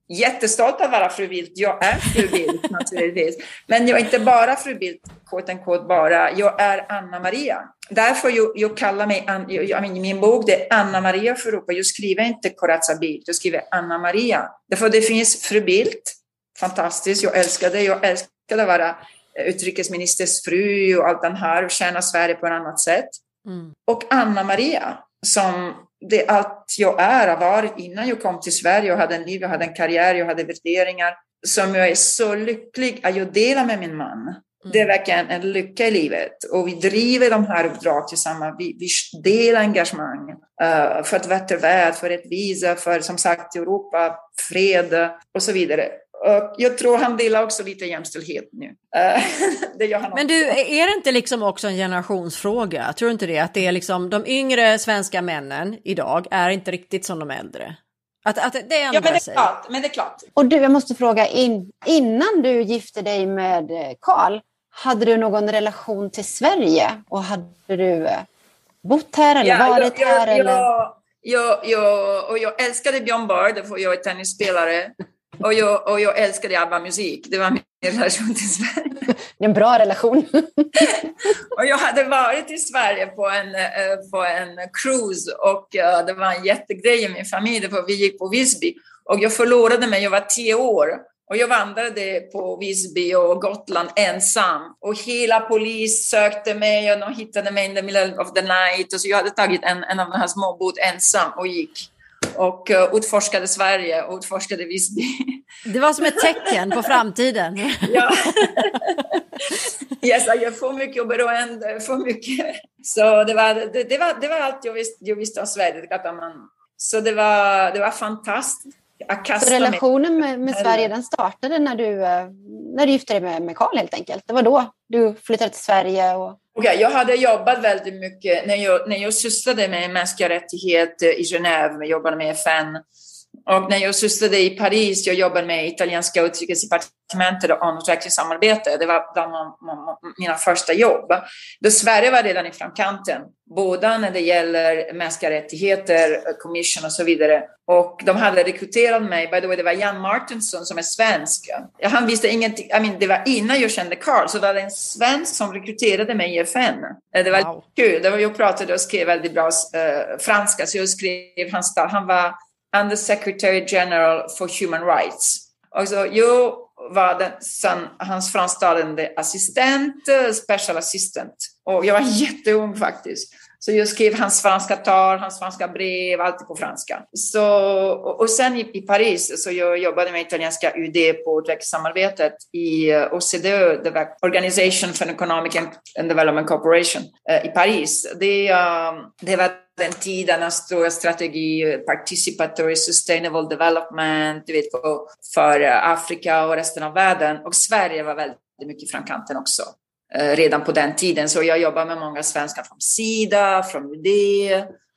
Jättestolt att vara fru Bildt. Jag är fru Bildt naturligtvis. Men jag är inte bara fru Bildt, quote unquote bara. Jag är Anna Maria. Därför jag, jag kallar mig, jag, jag, min bok det är Anna Maria för Europa. Jag skriver inte Corazza Bildt, jag skriver Anna Maria. Därför det finns fru Bildt, fantastiskt, jag älskar det. Jag älskar att vara utrikesministers fru och allt den här och tjäna Sverige på ett annat sätt. Mm. Och Anna Maria, som det allt jag är har varit innan jag kom till Sverige. Jag hade en liv, jag hade en karriär, jag hade värderingar som jag är så lycklig att jag delar med min man. Mm. Det är verkligen en lycka i livet och vi driver de här uppdrag tillsammans. Vi, vi delar engagemang uh, för ett bättre värld, för rättvisa, för som sagt Europa, fred och så vidare. Och jag tror han delar också lite jämställdhet nu. Eh, Men du, är det inte liksom också en generationsfråga? Tror du inte det? Att det är liksom de yngre svenska männen idag är inte riktigt som de äldre? Att, att det ändrar ja, men det är sig. Klart, men det är klart. Och du, jag måste fråga, in, innan du gifte dig med eh, Karl, hade du någon relation till Sverige? Och hade du eh, bott här eller ja, varit jag, här? Jag, eller? Jag, jag, och jag älskade Björn Borg, för jag är tennisspelare. Och jag, och jag älskade ABBA-musik. Det var min relation till Sverige. En bra relation. och jag hade varit i Sverige på en, eh, på en cruise och eh, det var en jättegrej i min familj. För vi gick på Visby och jag förlorade mig. Jag var tio år. Och jag vandrade på Visby och Gotland ensam. Och hela polis sökte mig och de hittade mig in the middle of the night. Och så jag hade tagit en, en av de här små båt ensam och gick och uh, utforskade Sverige och utforskade Visby. Det var som ett tecken på framtiden. ja. yes, jag får mycket och beroende, för mycket. Så det var, det, det, var, det var allt jag visste, jag visste om Sverige. Så det var, det var fantastiskt. Så relationen med, med, Sverige den startade när du, eh, när du gifte dig med, med Carl helt enkelt? Det var då du flyttade till Sverige? Och... Okay, jag hade jobbat väldigt mycket när jag, när jag sysslade med mänskliga rättigheter i Genève, jag jobbade med FN. Och när jag sysslade i Paris, jag jobbade med italienska utrikesdepartementet och utvecklingssamarbete. Det var bland mina första jobb. Då Sverige var redan i framkanten, både när det gäller mänskliga rättigheter, commission och så vidare. Och de hade rekryterat mig, by the way, det var Jan Martinsson som är svensk. Han visste ingenting, I mean, det var innan jag kände Carl, så det var en svensk som rekryterade mig i FN. Det var wow. kul, det var, jag pratade och skrev väldigt bra uh, franska, så jag skrev hans Han var and the Secretary General for Human Rights. Och jag var den, sen, hans framstående assistent, eh, special assistant. Och jag var jätteung faktiskt. Så jag skrev hans franska tal, hans franska brev, allt på franska. Så, och sen i, i Paris, så jag jobbade med italienska UD på utvecklingssamarbetet i OCDE, det var Organization for Economic and Development Corporation eh, i Paris. Det, eh, det var den tiden en stor strategi, participatory sustainable development, du vet, för Afrika och resten av världen. Och Sverige var väldigt mycket framkanten också eh, redan på den tiden. Så jag jobbar med många svenskar från Sida, från UD.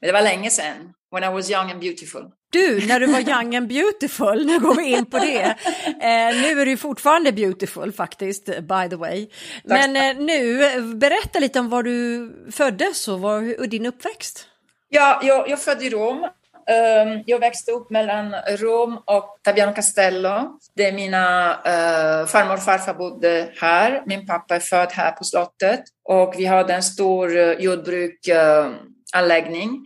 Men det var länge sedan, when I was young and beautiful. Du, när du var young and beautiful, nu går vi in på det. Eh, nu är du fortfarande beautiful faktiskt, by the way. Men eh, nu, berätta lite om var du föddes och, var, och din uppväxt. Ja, jag, jag född i Rom. Ehm, jag växte upp mellan Rom och Taviano Castello. Det är mina uh, farmor och farfar bodde här. Min pappa är född här på slottet och vi hade en stor eh, uh, jordbruksanläggning eh,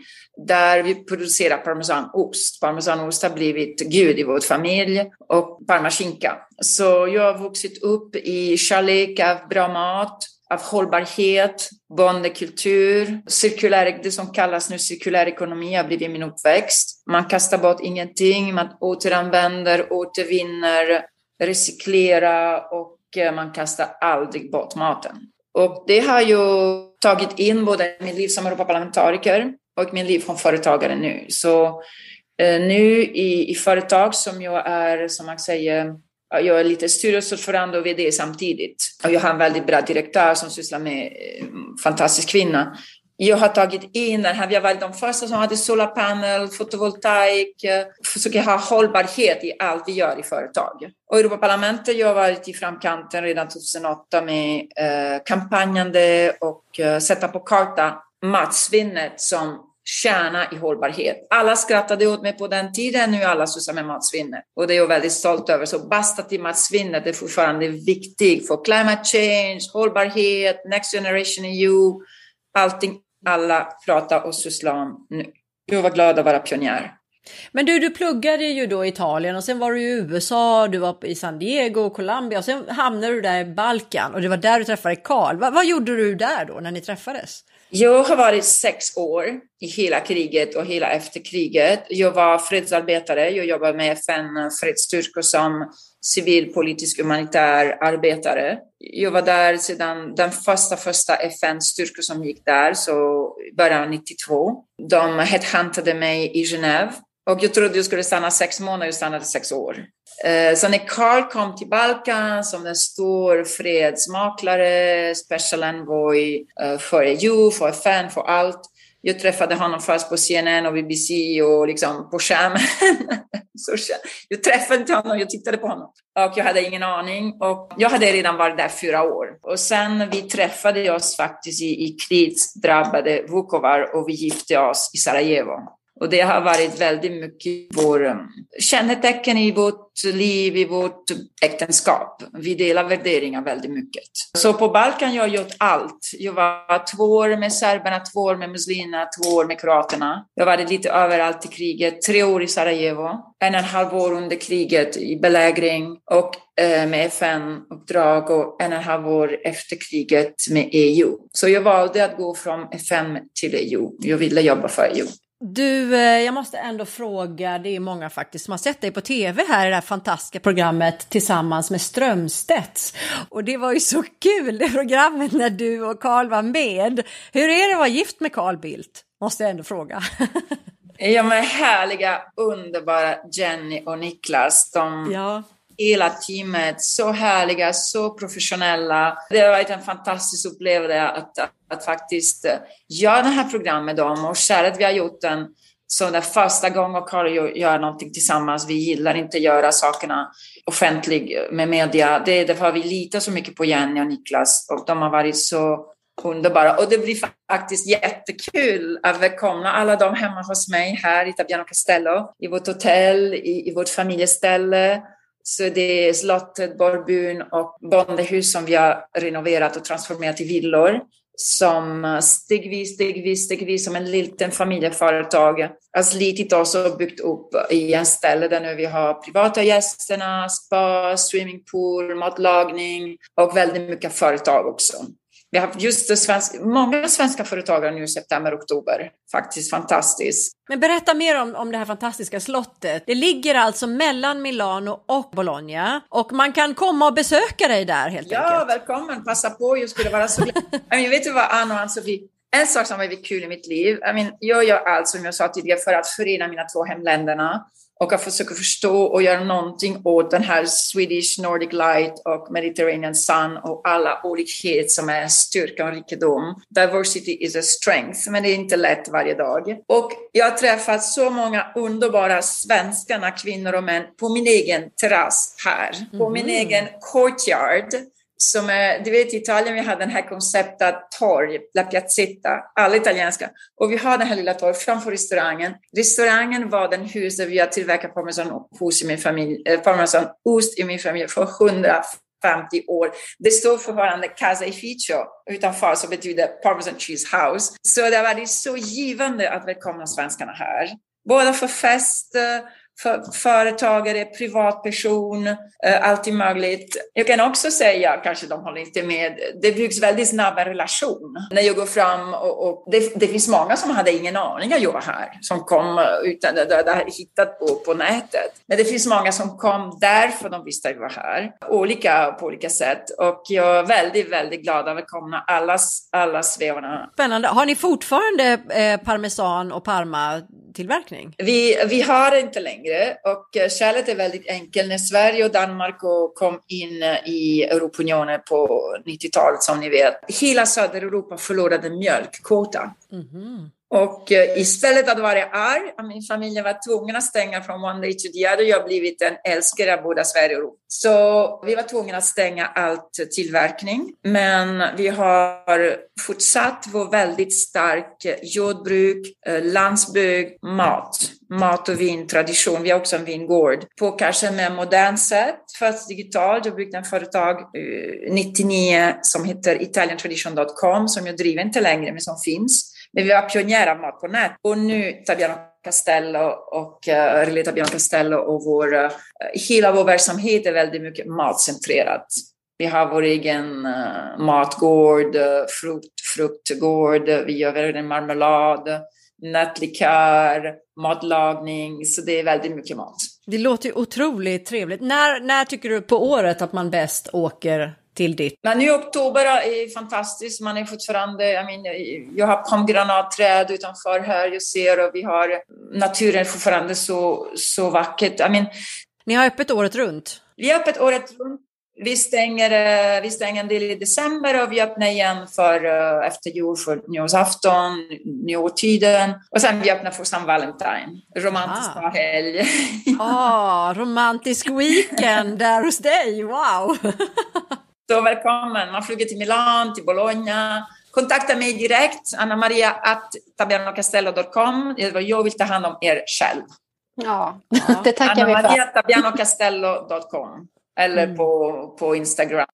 där vi producerar parmesanost. Parmesanost har blivit gud i vår familj och parmaskinka. Så jag har vuxit upp i kärlek av bra mat, av hållbarhet, bondekultur, cirkulär, det som kallas nu cirkulär ekonomi har blivit min uppväxt. Man kastar bort ingenting, man återanvänder, återvinner, recyklerar och eh, man kastar aldrig bort maten. Och det har ju tagit in både mitt liv som Europaparlamentariker och min liv som företagare nu. Så eh, nu i, i företag som jag är, som man säger, jag är lite styrelseordförande och VD samtidigt. Och jag har en väldigt bra direktör som sysslar med eh, fantastisk kvinna. Jag har tagit in den här, vi har varit de första som hade solarpanel, fotovoltaik, eh, försöker ha hållbarhet i allt vi gör i företag. Och Europaparlamentet, jag har varit i framkanten redan 2008 med eh, kampanjande och eh, sätta på karta matsvinnet som kärna i hållbarhet. Alla skrattade åt mig på den tiden, nu alla sysslar med matsvinnet. Och det är jag väldigt stolt över. Så basta till matsvinnet är fortfarande viktigt för climate change, hållbarhet, next generation EU, allting alla pratar och sysslar om nu. Jag var glad att vara pionjär. Men du, du pluggade ju då i Italien och sen var du i USA, du var i San Diego och Colombia och sen hamnade du där i Balkan och det var där du träffade Karl. Va, vad gjorde du där då när ni träffades? Jag har varit sex år i hela kriget och hela efterkriget. Jag var fredsarbetare. Jag jobbade med FN fredsstyrkor som civil, politisk, humanitär arbetare. Jag var där sedan den första, första FN-styrkor som gick där, så början av 92. De headhuntade mig i Genève och jag trodde jag skulle stanna sex månader, jag stannade sex år. Eh, så när Carl kom till Balkan som en stor fredsmaklare, special envoy eh, för EU, för FN, för allt. Jag träffade honom först på CNN och BBC och liksom på skärmen. Så jag träffade inte honom, jag tittade på honom. Och jag hade ingen aning. Och jag hade redan varit där fyra år. Och sen vi träffade oss faktiskt i, i krigsdrabbade Vukovar och vi gifte oss i Sarajevo. Och det har varit väldigt mycket vår um, kännetecken i vårt liv, i vårt äktenskap. Vi delar värderingar väldigt mycket. Så på Balkan jag har gjort allt. Jag var två år med serberna, två år med muslimerna, två år med kroaterna. Jag var lite överallt i kriget. Tre år i Sarajevo, en och en halv år under kriget i belägring och eh, med FN-uppdrag och en och en halv år efter kriget med EU. Så jag valde att gå från FN till EU. Jag ville jobba för EU. Du, eh, jag måste ändå fråga, det är många faktiskt som har sett dig på tv här i det här fantastiska programmet tillsammans med Strömstedts. Och det var ju så kul det programmet när du och Carl var med. Hur är det att vara gift med Carl Bildt? Måste jag ändå fråga. ja men härliga, underbara Jenny och Niklas. De, ja hela teamet, så härliga, så professionella. Det har varit en fantastisk upplevelse att, att, att faktiskt eh, göra det här programmet med dem och kära att vi har gjort den Så den första gången Karo gör någonting tillsammans, vi gillar inte att göra sakerna offentligt med media. Det är därför vi litar så mycket på Jenny och Niklas och de har varit så underbara. Och det blir faktiskt jättekul att välkomna alla de hemma hos mig här i Tabiano Castello, i vårt hotell, i, i vårt familjeställe. Så det är slottet, Borbyn och bondehus som vi har renoverat och transformerat till villor som stegvis, stegvis, stegvis som en liten familjeföretag har slitit oss och byggt upp i en ställe där nu vi har privata gästerna, spa, swimmingpool, matlagning och väldigt mycket företag också. Vi har just svensk, många svenska företagare nu i september, oktober. Faktiskt fantastiskt. Men berätta mer om, om det här fantastiska slottet. Det ligger alltså mellan Milano och Bologna och man kan komma och besöka dig där helt ja, enkelt. Ja, välkommen. Passa på. Jag skulle vara så glad. Mean, vet du vad, Anna och Ann-Sofie? En sak som var väldigt kul i mitt liv, I mean, jag gör allt som jag sa tidigare för att förena mina två hemländerna och att försöka förstå och göra någonting åt den här Swedish Nordic Light och Mediterranean Sun och alla olikheter som är styrka och rikedom. Diversity is a strength, men det är inte lätt varje dag. Och jag har träffat så många underbara svenskarna, kvinnor och män, på min egen terrass här, på min mm. egen courtyard som är, du vet i Italien vi har den här konceptet torg, La Piazzetta, alla italienska. Och vi har den här lilla torget framför restaurangen. Restaurangen var den hus där vi har tillverkat parmesanost i min familj, eh, parmesanost i min familj för 150 år. Det står fortfarande Casa Ificio utanför som betyder Parmesan Cheese House. Så det har varit så givande att välkomna svenskarna här. Både för fest, för företagare, privatperson, eh, allt möjligt. Jag kan också säga, kanske de håller inte med, det byggs väldigt snabb en relation. När jag går fram och, och det, det, finns många som hade ingen aning att jag var här, som kom utan det, det, det hittat på, på nätet. Men det finns många som kom därför de visste att jag var här, olika på olika sätt. Och jag är väldigt, väldigt glad att välkomna alla, alla svevarna. Spännande. Har ni fortfarande eh, parmesan och parma tillverkning? Vi, vi har inte längre och eh, skälet är väldigt enkelt. När Sverige och Danmark kom in eh, i Europaunionen på 90-talet som ni vet, hela södra Europa förlorade mjölkkvotan. Mm -hmm. Och eh, istället att vara arg, att min familj var tvungen att stänga från one day to the other, jag har blivit en älskare av både Sverige och Europa. Så vi var tvungna att stänga allt tillverkning. Men vi har fortsatt vår väldigt stark eh, jordbruk, eh, landsbygd, mat mat och vintradition. Vi har också en vingård på kanske mer modernt sätt. Först digitalt. Jag byggde en företag 99 som heter italiantradition.com som jag driver inte längre men som finns. Men vi var pionjärer av mat på nät. Och nu Tabiano Castello och uh, eh, Relé Tabiano Castello och vår, uh, hela vår verksamhet är väldigt mycket matcentrerad. Vi har vår egen uh, matgård, uh, frukt, fruktgård, vi gör egen marmelad, nötlikör, matlagning, så det är väldigt mycket mat. Det låter ju otroligt trevligt. När, när tycker du på året att man bäst åker till ditt? Men nu oktober är fantastiskt. Man är fortfarande, jag, mean, jag har pomgranatträd utanför här, jag ser och vi har naturen fortfarande så, så vackert. I mean, Ni har öppet året runt? Vi har öppet året runt. Vi stänger, eh, vi stänger en del i december och vi öppnar igen för uh, efter jul för nyårsafton, nyårstiden. Och sen vi öppnar för San Valentine, romantisk ah. helg. ah, romantisk weekend där hos dig, wow! Så välkommen, man flyger till Milan, till Bologna. Kontakta mig direkt, annamaria.tabianocastello.com. Jag vill ta hand om er själv. Ja, det tackar vi för. Annamaria.tabianocastello.com eller mm. på, på Instagram.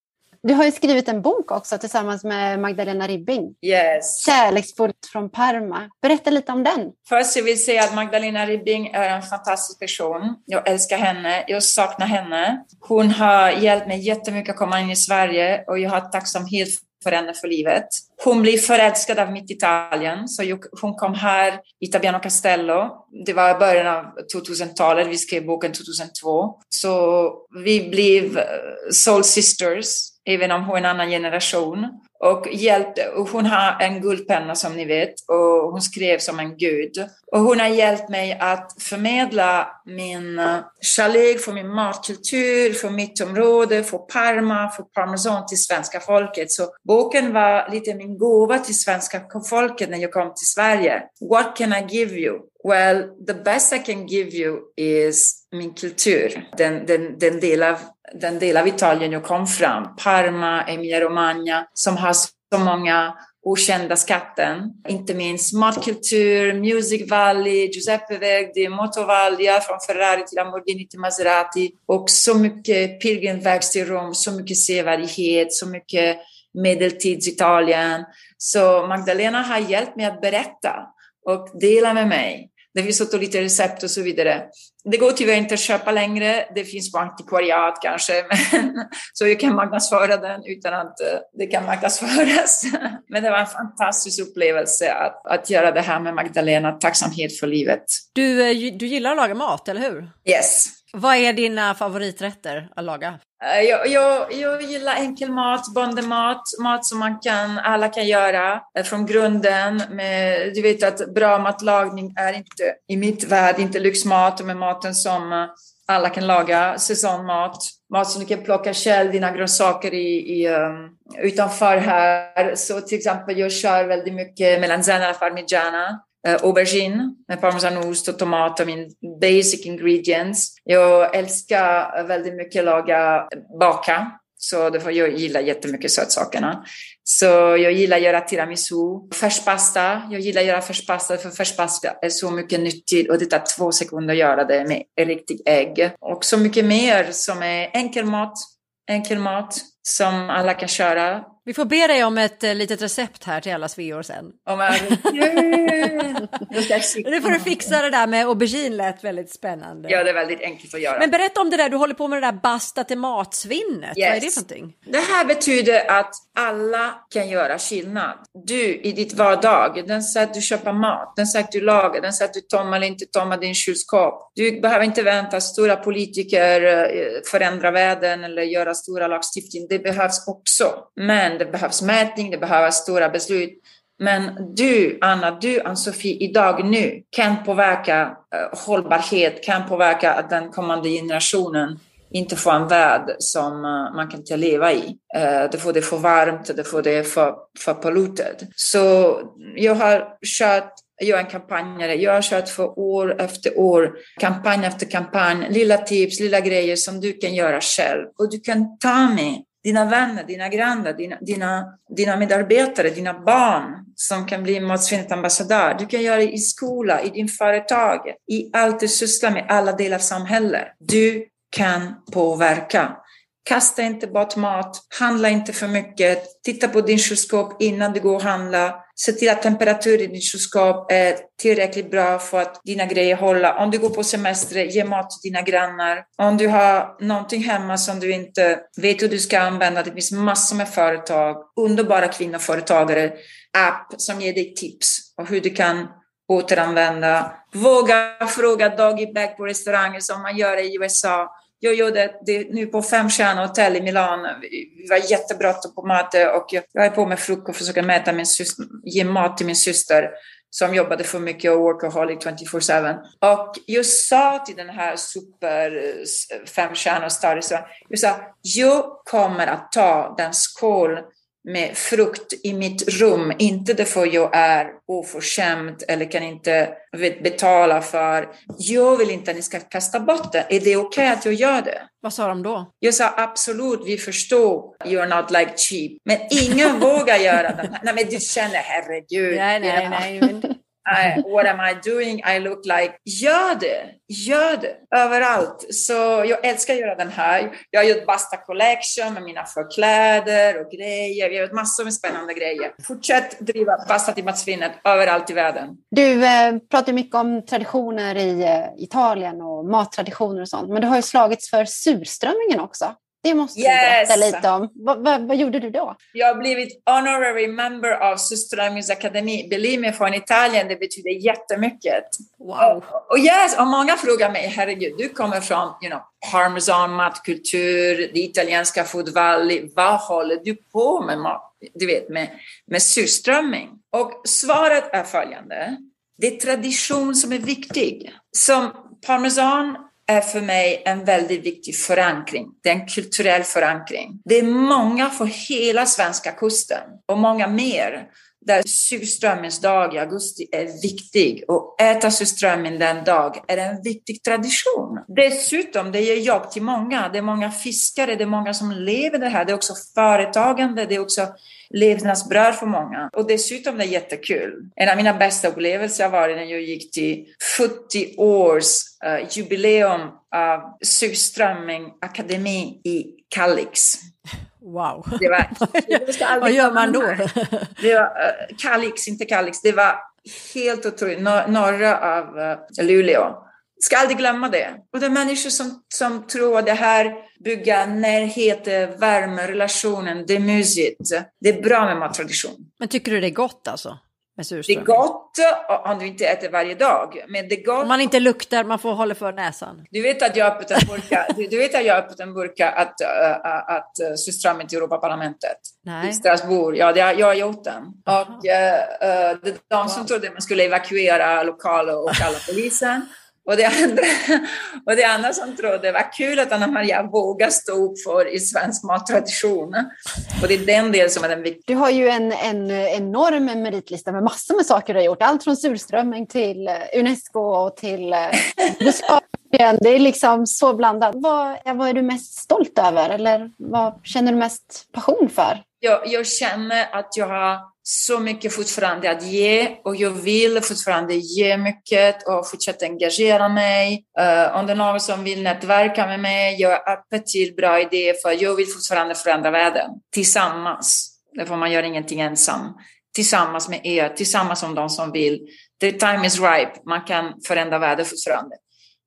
Du har ju skrivit en bok också tillsammans med Magdalena Ribbing. Yes. Kärleksfullt från Parma. Berätta lite om den. Först vill jag säga att Magdalena Ribbing är en fantastisk person. Jag älskar henne. Jag saknar henne. Hon har hjälpt mig jättemycket att komma in i Sverige och jag har tacksamhet för henne för livet. Hon blev förälskad av mitt Italien, så hon kom här i Tabiano Castello. Det var i början av 2000-talet, vi skrev boken 2002. Så vi blev eh, soul sisters, även om hon är en annan generation och hjälpte. Och hon har en guldpenna som ni vet och hon skrev som en gud. Och hon har hjälpt mig att förmedla min eh, kärlek för min matkultur, för mitt område, för Parma, för parmesan till svenska folket. Så boken var lite min gåva till svenska folket när jag kom till Sverige. What can I give you? Well, the best I can give you is min kultur. Den, den, den, del av, den del av Italien jag kom från. Parma, Emilia-Romagna, som har så många okända skatten. Inte minst matkultur, Music Valley, Giuseppe Verdi, Motovalia från Ferrari till Lamborghini till Maserati. Och så mycket pilgrimvägs till Rom, så mycket sevärdhet, så mycket medeltidsitalien. Så Magdalena har hjälpt mig att berätta och dela med mig. Det finns också lite recept och så vidare. Det går tyvärr inte att köpa längre. Det finns på antikvariat kanske, men, så jag kan marknadsföra den utan att eh, det kan marknadsföras. Men det var en fantastisk upplevelse att, att göra det här med Magdalena. Tacksamhet för livet. Du, du gillar att laga mat, eller hur? Yes. Vad är dina favoriträtter att laga? Eh, jag, jag, jag gillar enkel mat, bondemat, mat som man kan, alla kan göra eh, från grunden. Med, du vet att bra matlagning är inte, i mitt värld, inte lyxmat, men maten som eh, alla kan laga, säsongmat, mat som du kan plocka själv, dina grönsaker i, i, um, utanför här. Så till exempel, jag kör väldigt mycket melanzana parmigiana eh, aubergine med parmesanost och tomat och min basic ingredients. Jag älskar väldigt mycket att laga eh, baka. Så därför jag gillar jättemycket sötsakerna. Så jag gillar att göra tiramisu. Färskpasta. Jag gillar att göra färskpasta för färskpasta är så mycket nyttigt och det tar två sekunder att göra det med riktigt ägg. Och så mycket mer som är enkel mat, enkel mat som alla kan köra. Vi får be dig om ett eh, litet recept här till alla sveor sen. Oh! Nu får du fixa det där med aubergine lät väldigt spännande. Ja, det är väldigt enkelt att göra. Men berätta om det där, du håller på med det där basta till matsvinnet. Yes. Vad är det för någonting? Det här betyder att alla kan göra skillnad. Du i ditt vardag, den sätt du köper mat, den sätt du lagar, den sätt du tömmer eller inte tömmer din kylskåp. Du behöver inte vänta stora politiker eh, förändrar världen eller göra stora lagstiftning. Det behövs också. Men det behövs mätning, det behövs stora beslut. Men du, Anna, du, Ann-Sofie, idag nu kan påverka eh, hållbarhet, kan påverka att den kommande generationen inte får en värld som eh, man kan inte leva i. Eh, det får det för varmt, det får det för, för polluted. Så jag har kört jag är en kampanjare. Jag har kört för år efter år, kampanj efter kampanj, lilla tips, lilla grejer som du kan göra själv. Och du kan ta med dina vänner, dina grannar, dina, dina, dina medarbetare, dina barn som kan bli matsvinnets ambassadör. Du kan göra det i skola, i din företag, i allt du sysslar med, alla delar av samhället. Du kan påverka. Kasta inte bort mat, handla inte för mycket, titta på din kylskåp innan du går och handlar. Se till att temperaturen i din kylskåp är tillräckligt bra för att dina grejer håller. Om du går på semester, ge mat till dina grannar. Om du har någonting hemma som du inte vet hur du ska använda, det finns massor med företag, underbara kvinnoföretagare, app som ger dig tips om hur du kan återanvända. Våga fråga doggy bag på restauranger som man gör i USA jag gjorde det nu på femstjärnehotell i Milano. Vi var jättebråttom på möte eh, och jag är på med frukost och försöker mäta min syster, ge mat till min syster som jobbade för mycket och workaholic 24-7. Och jag sa till den här super eh, femstjärniga starrisen, jag sa, jag kommer att ta den skål med frukt i mitt rum, inte därför jag är oförskämd eller kan inte betala för. Jag vill inte att ni ska kasta bort det. Är det okej okay att jag gör det? Vad sa de då? Jag sa absolut, vi förstår. You're not like cheap. Men ingen vågar göra det. Nej, men du känner herregud. Nej, nej, nej. Men... I, what am I doing? I look like, gör det, gör det överallt. Så jag älskar att göra den här. Jag har gjort Basta Collection med mina förkläder och grejer. Vi har gjort massor med spännande grejer. Fortsätt driva Basta till matsvinnet överallt i världen. Du eh, pratar mycket om traditioner i eh, Italien och mattraditioner och sånt. Men du har ju slagits för surströmmingen också. Det måste yes. du berätta lite om. Vad, vad, vad, gjorde du då? Jag har blivit honorary member av Systrarmens akademi. Believe me, från Italien, det betyder jättemycket. Wow. Och, och, yes, och många frågar mig, herregud, du kommer från you know, parmesan matkultur, det italienska food valley. Vad håller du på med, du vet, med, med surströmming? Och svaret är följande. Det är tradition som är viktig. Som parmesan är för mig en väldigt viktig förankring. Det är en kulturell förankring. Det är många från hela svenska kusten och många mer där surströmmings dag i augusti är viktig och äta surströmming den dag är en viktig tradition. Dessutom, det ger jobb till många. Det är många fiskare, det är många som lever det här. Det är också företagande, det är också levnadsbröd för många. Och dessutom det är jättekul. En av mina bästa upplevelser var när jag gick till 70 års uh, jubileum av Surströmming Akademi i Kalix. Wow! Det var, det Vad gör man då? Det var, uh, Kalix, inte Kalix, det var helt otroligt, norra av uh, Luleå. Ska aldrig glömma det. Och det är människor som, som tror att det här bygga närhet, värme, relationen, det är mysigt. Det är bra med mattradition. Men tycker du det är gott alltså? Det är gott om du inte äter varje dag. Men det är gott. Om man inte luktar, man får hålla för näsan. Du vet att jag har öppet en burka, du, vet att jag öppet en burka att, att systra mig till Europaparlamentet. Nej. I Strasbourg. Ja, det, jag har gjort den. Och uh, det är de som trodde att man skulle evakuera lokalen och kalla polisen. Och det, andra, och det andra som trodde det var kul att Anna Maria vågar stå upp för i svensk mattradition. Och det är den delen som är den viktiga. Du har ju en, en enorm meritlista med massor med saker du har gjort. Allt från surströmming till eh, Unesco och till. Eh, det är liksom så blandat. Vad, vad är du mest stolt över eller vad känner du mest passion för? Jag, jag känner att jag har så mycket fortfarande att ge och jag vill fortfarande ge mycket och fortsätta engagera mig. Uh, om det är någon som vill nätverka med mig, jag är öppen till bra idéer för jag vill fortfarande förändra världen tillsammans. Därför man gör ingenting ensam. Tillsammans med er, tillsammans med de som vill. The time is ripe, man kan förändra världen fortfarande.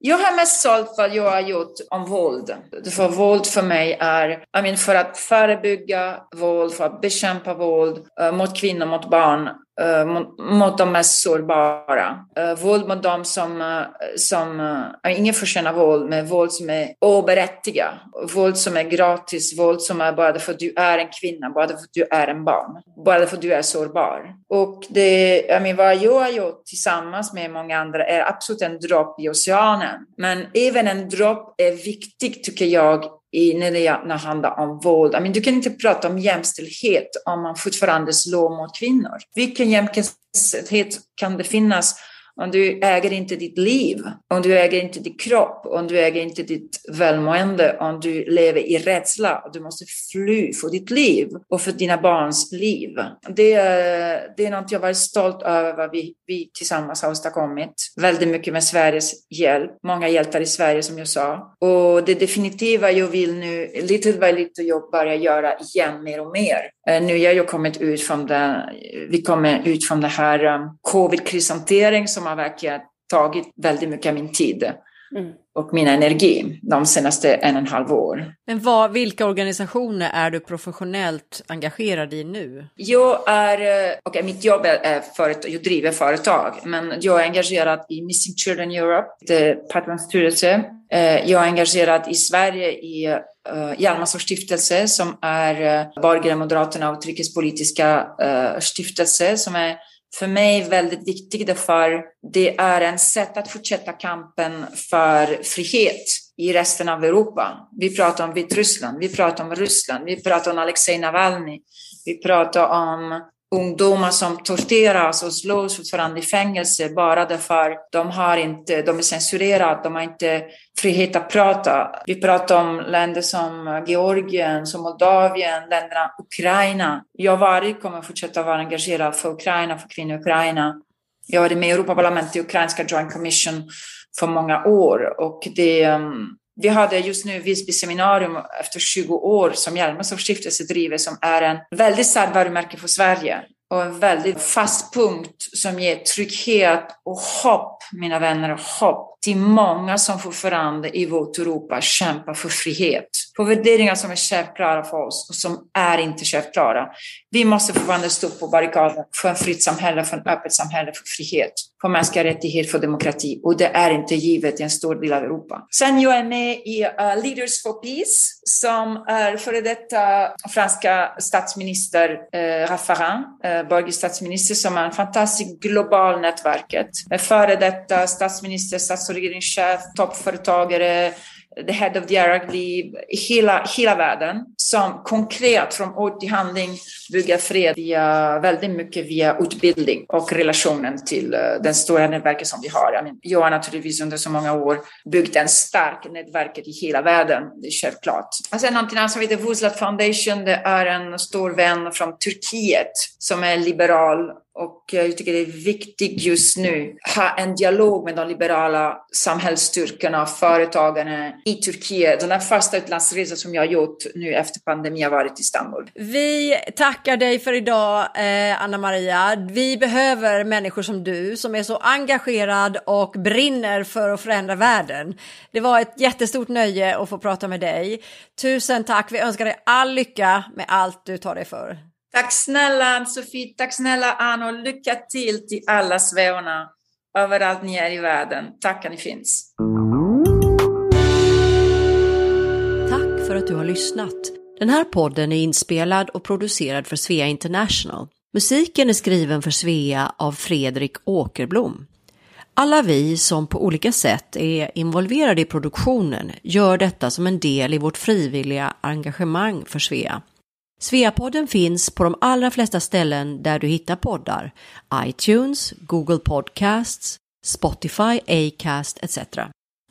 Jag har mest sålt vad jag har gjort om våld. För våld för mig är, I mean, för att förebygga våld, för att bekämpa våld uh, mot kvinnor, mot barn, Eh, mot, de mest sårbara. Eh, våld mot dem som, eh, som ingen förtjänar våld, men våld som är oberättigat. Våld som är gratis, våld som är bara för att du är en kvinna, bara för att du är en barn, bara för att du är sårbar. Och det, jag menar, vad jag har gjort tillsammans med många andra är absolut en dropp i oceanen. Men även en dropp är viktig, tycker jag, i, när det handlar om våld. I mean, du kan inte prata om jämställdhet om man fortfarande slår mot kvinnor. Vilken jämställdhet kan det finnas om du äger inte ditt liv, om du äger inte din kropp, om du äger inte ditt välmående, om du lever i rädsla du måste fly för ditt liv och för dina barns liv. Det, är, det är något jag varit stolt över vad vi, vi tillsammans har åstadkommit. Väldigt mycket med Sveriges hjälp. Många hjältar i Sverige som jag sa. Och det definitiva jag vill nu, lite by lite, jag börjar göra igen mer och mer. Eh, nu har jag kommit ut från det, vi kommer ut från det här um, covid-krishantering som har verkligen tagit väldigt mycket av min tid mm. och min energi de senaste en och en halv år. Men vad, vilka organisationer är du professionellt engagerad i nu? Jag är, eh, okay, mitt jobb är företag, jag driver företag, men jag är engagerad i Missing Children Europe, Departementets styrelse. Eh, jag är engagerad i Sverige i Eh, Hjalmarsson stiftelse som är eh, uh, borgerliga Moderaterna utrikespolitiska eh, stiftelse som är för mig väldigt viktig därför det är en sätt att fortsätta kampen för frihet i resten av Europa. Vi pratar om Vitryssland, vi pratar om Ryssland, vi pratar om Alexej Navalny, vi pratar om ungdomar som torteras och slås fortfarande i fängelse bara därför de har inte, de är censurerade, de har inte frihet att prata. Vi pratar om länder som Georgien, som Moldavien, länderna Ukraina. Jag varit kommer fortsätta vara engagerad för Ukraina, för kvinnor i Ukraina. Jag har varit med i Europaparlamentet i ukrainska Joint Commission för många år och det um, vi hade just nu Visby seminarium efter 20 år som Hjalmarsson stiftelse driver som är en väldigt starkt varumärke för Sverige och en väldigt fast punkt som ger trygghet och hopp, mina vänner, hopp till många som fortfarande i vårt Europa kämpar för frihet. För värderingar som är självklara för oss och som är inte självklara. Vi måste fortfarande stå på barrikaden för ett fritt samhälle, för ett öppet samhälle, för frihet, för mänskliga rättigheter, för demokrati. Och det är inte givet i en stor del av Europa. Sen jag är med i uh, Leaders for Peace som är före detta franska statsminister eh, uh, Raffarin, uh, eh, borgerlig statsminister, som är en fantastisk global nätverket. Före detta statsminister, statsminister regeringschef, toppföretagare, the head of the Arab League i hela, hela världen som konkret från ord till handling bygga fred via, väldigt mycket via utbildning och relationen till det den stora nätverket som vi har. Jag, men, jag har naturligtvis under så många år byggt en stark nätverket i hela världen, det är självklart. Och sen någonting annat som heter Wuzlat Foundation, det är en stor vän från Turkiet som är liberal och jag tycker det är viktigt just nu att ha en dialog med de liberala samhällsstyrkorna och företagarna i Turkiet. Den första utlandsresan som jag har gjort nu efter pandemin har varit i Istanbul. Vi tackar dig för idag, eh, Anna Maria. Vi behöver människor som du som är så engagerad och brinner för att förändra världen. Det var ett jättestort nöje att få prata med dig. Tusen tack. Vi önskar dig all lycka med allt du tar dig för. Tack snälla Ann-Sofie, tack snälla Ann och lycka till till alla svävarna överallt ni är i världen. Tack att ni finns. Tack för att du har lyssnat. Den här podden är inspelad och producerad för Svea International. Musiken är skriven för Svea av Fredrik Åkerblom. Alla vi som på olika sätt är involverade i produktionen gör detta som en del i vårt frivilliga engagemang för Svea. Sveapodden finns på de allra flesta ställen där du hittar poddar. iTunes, Google Podcasts, Spotify, Acast etc.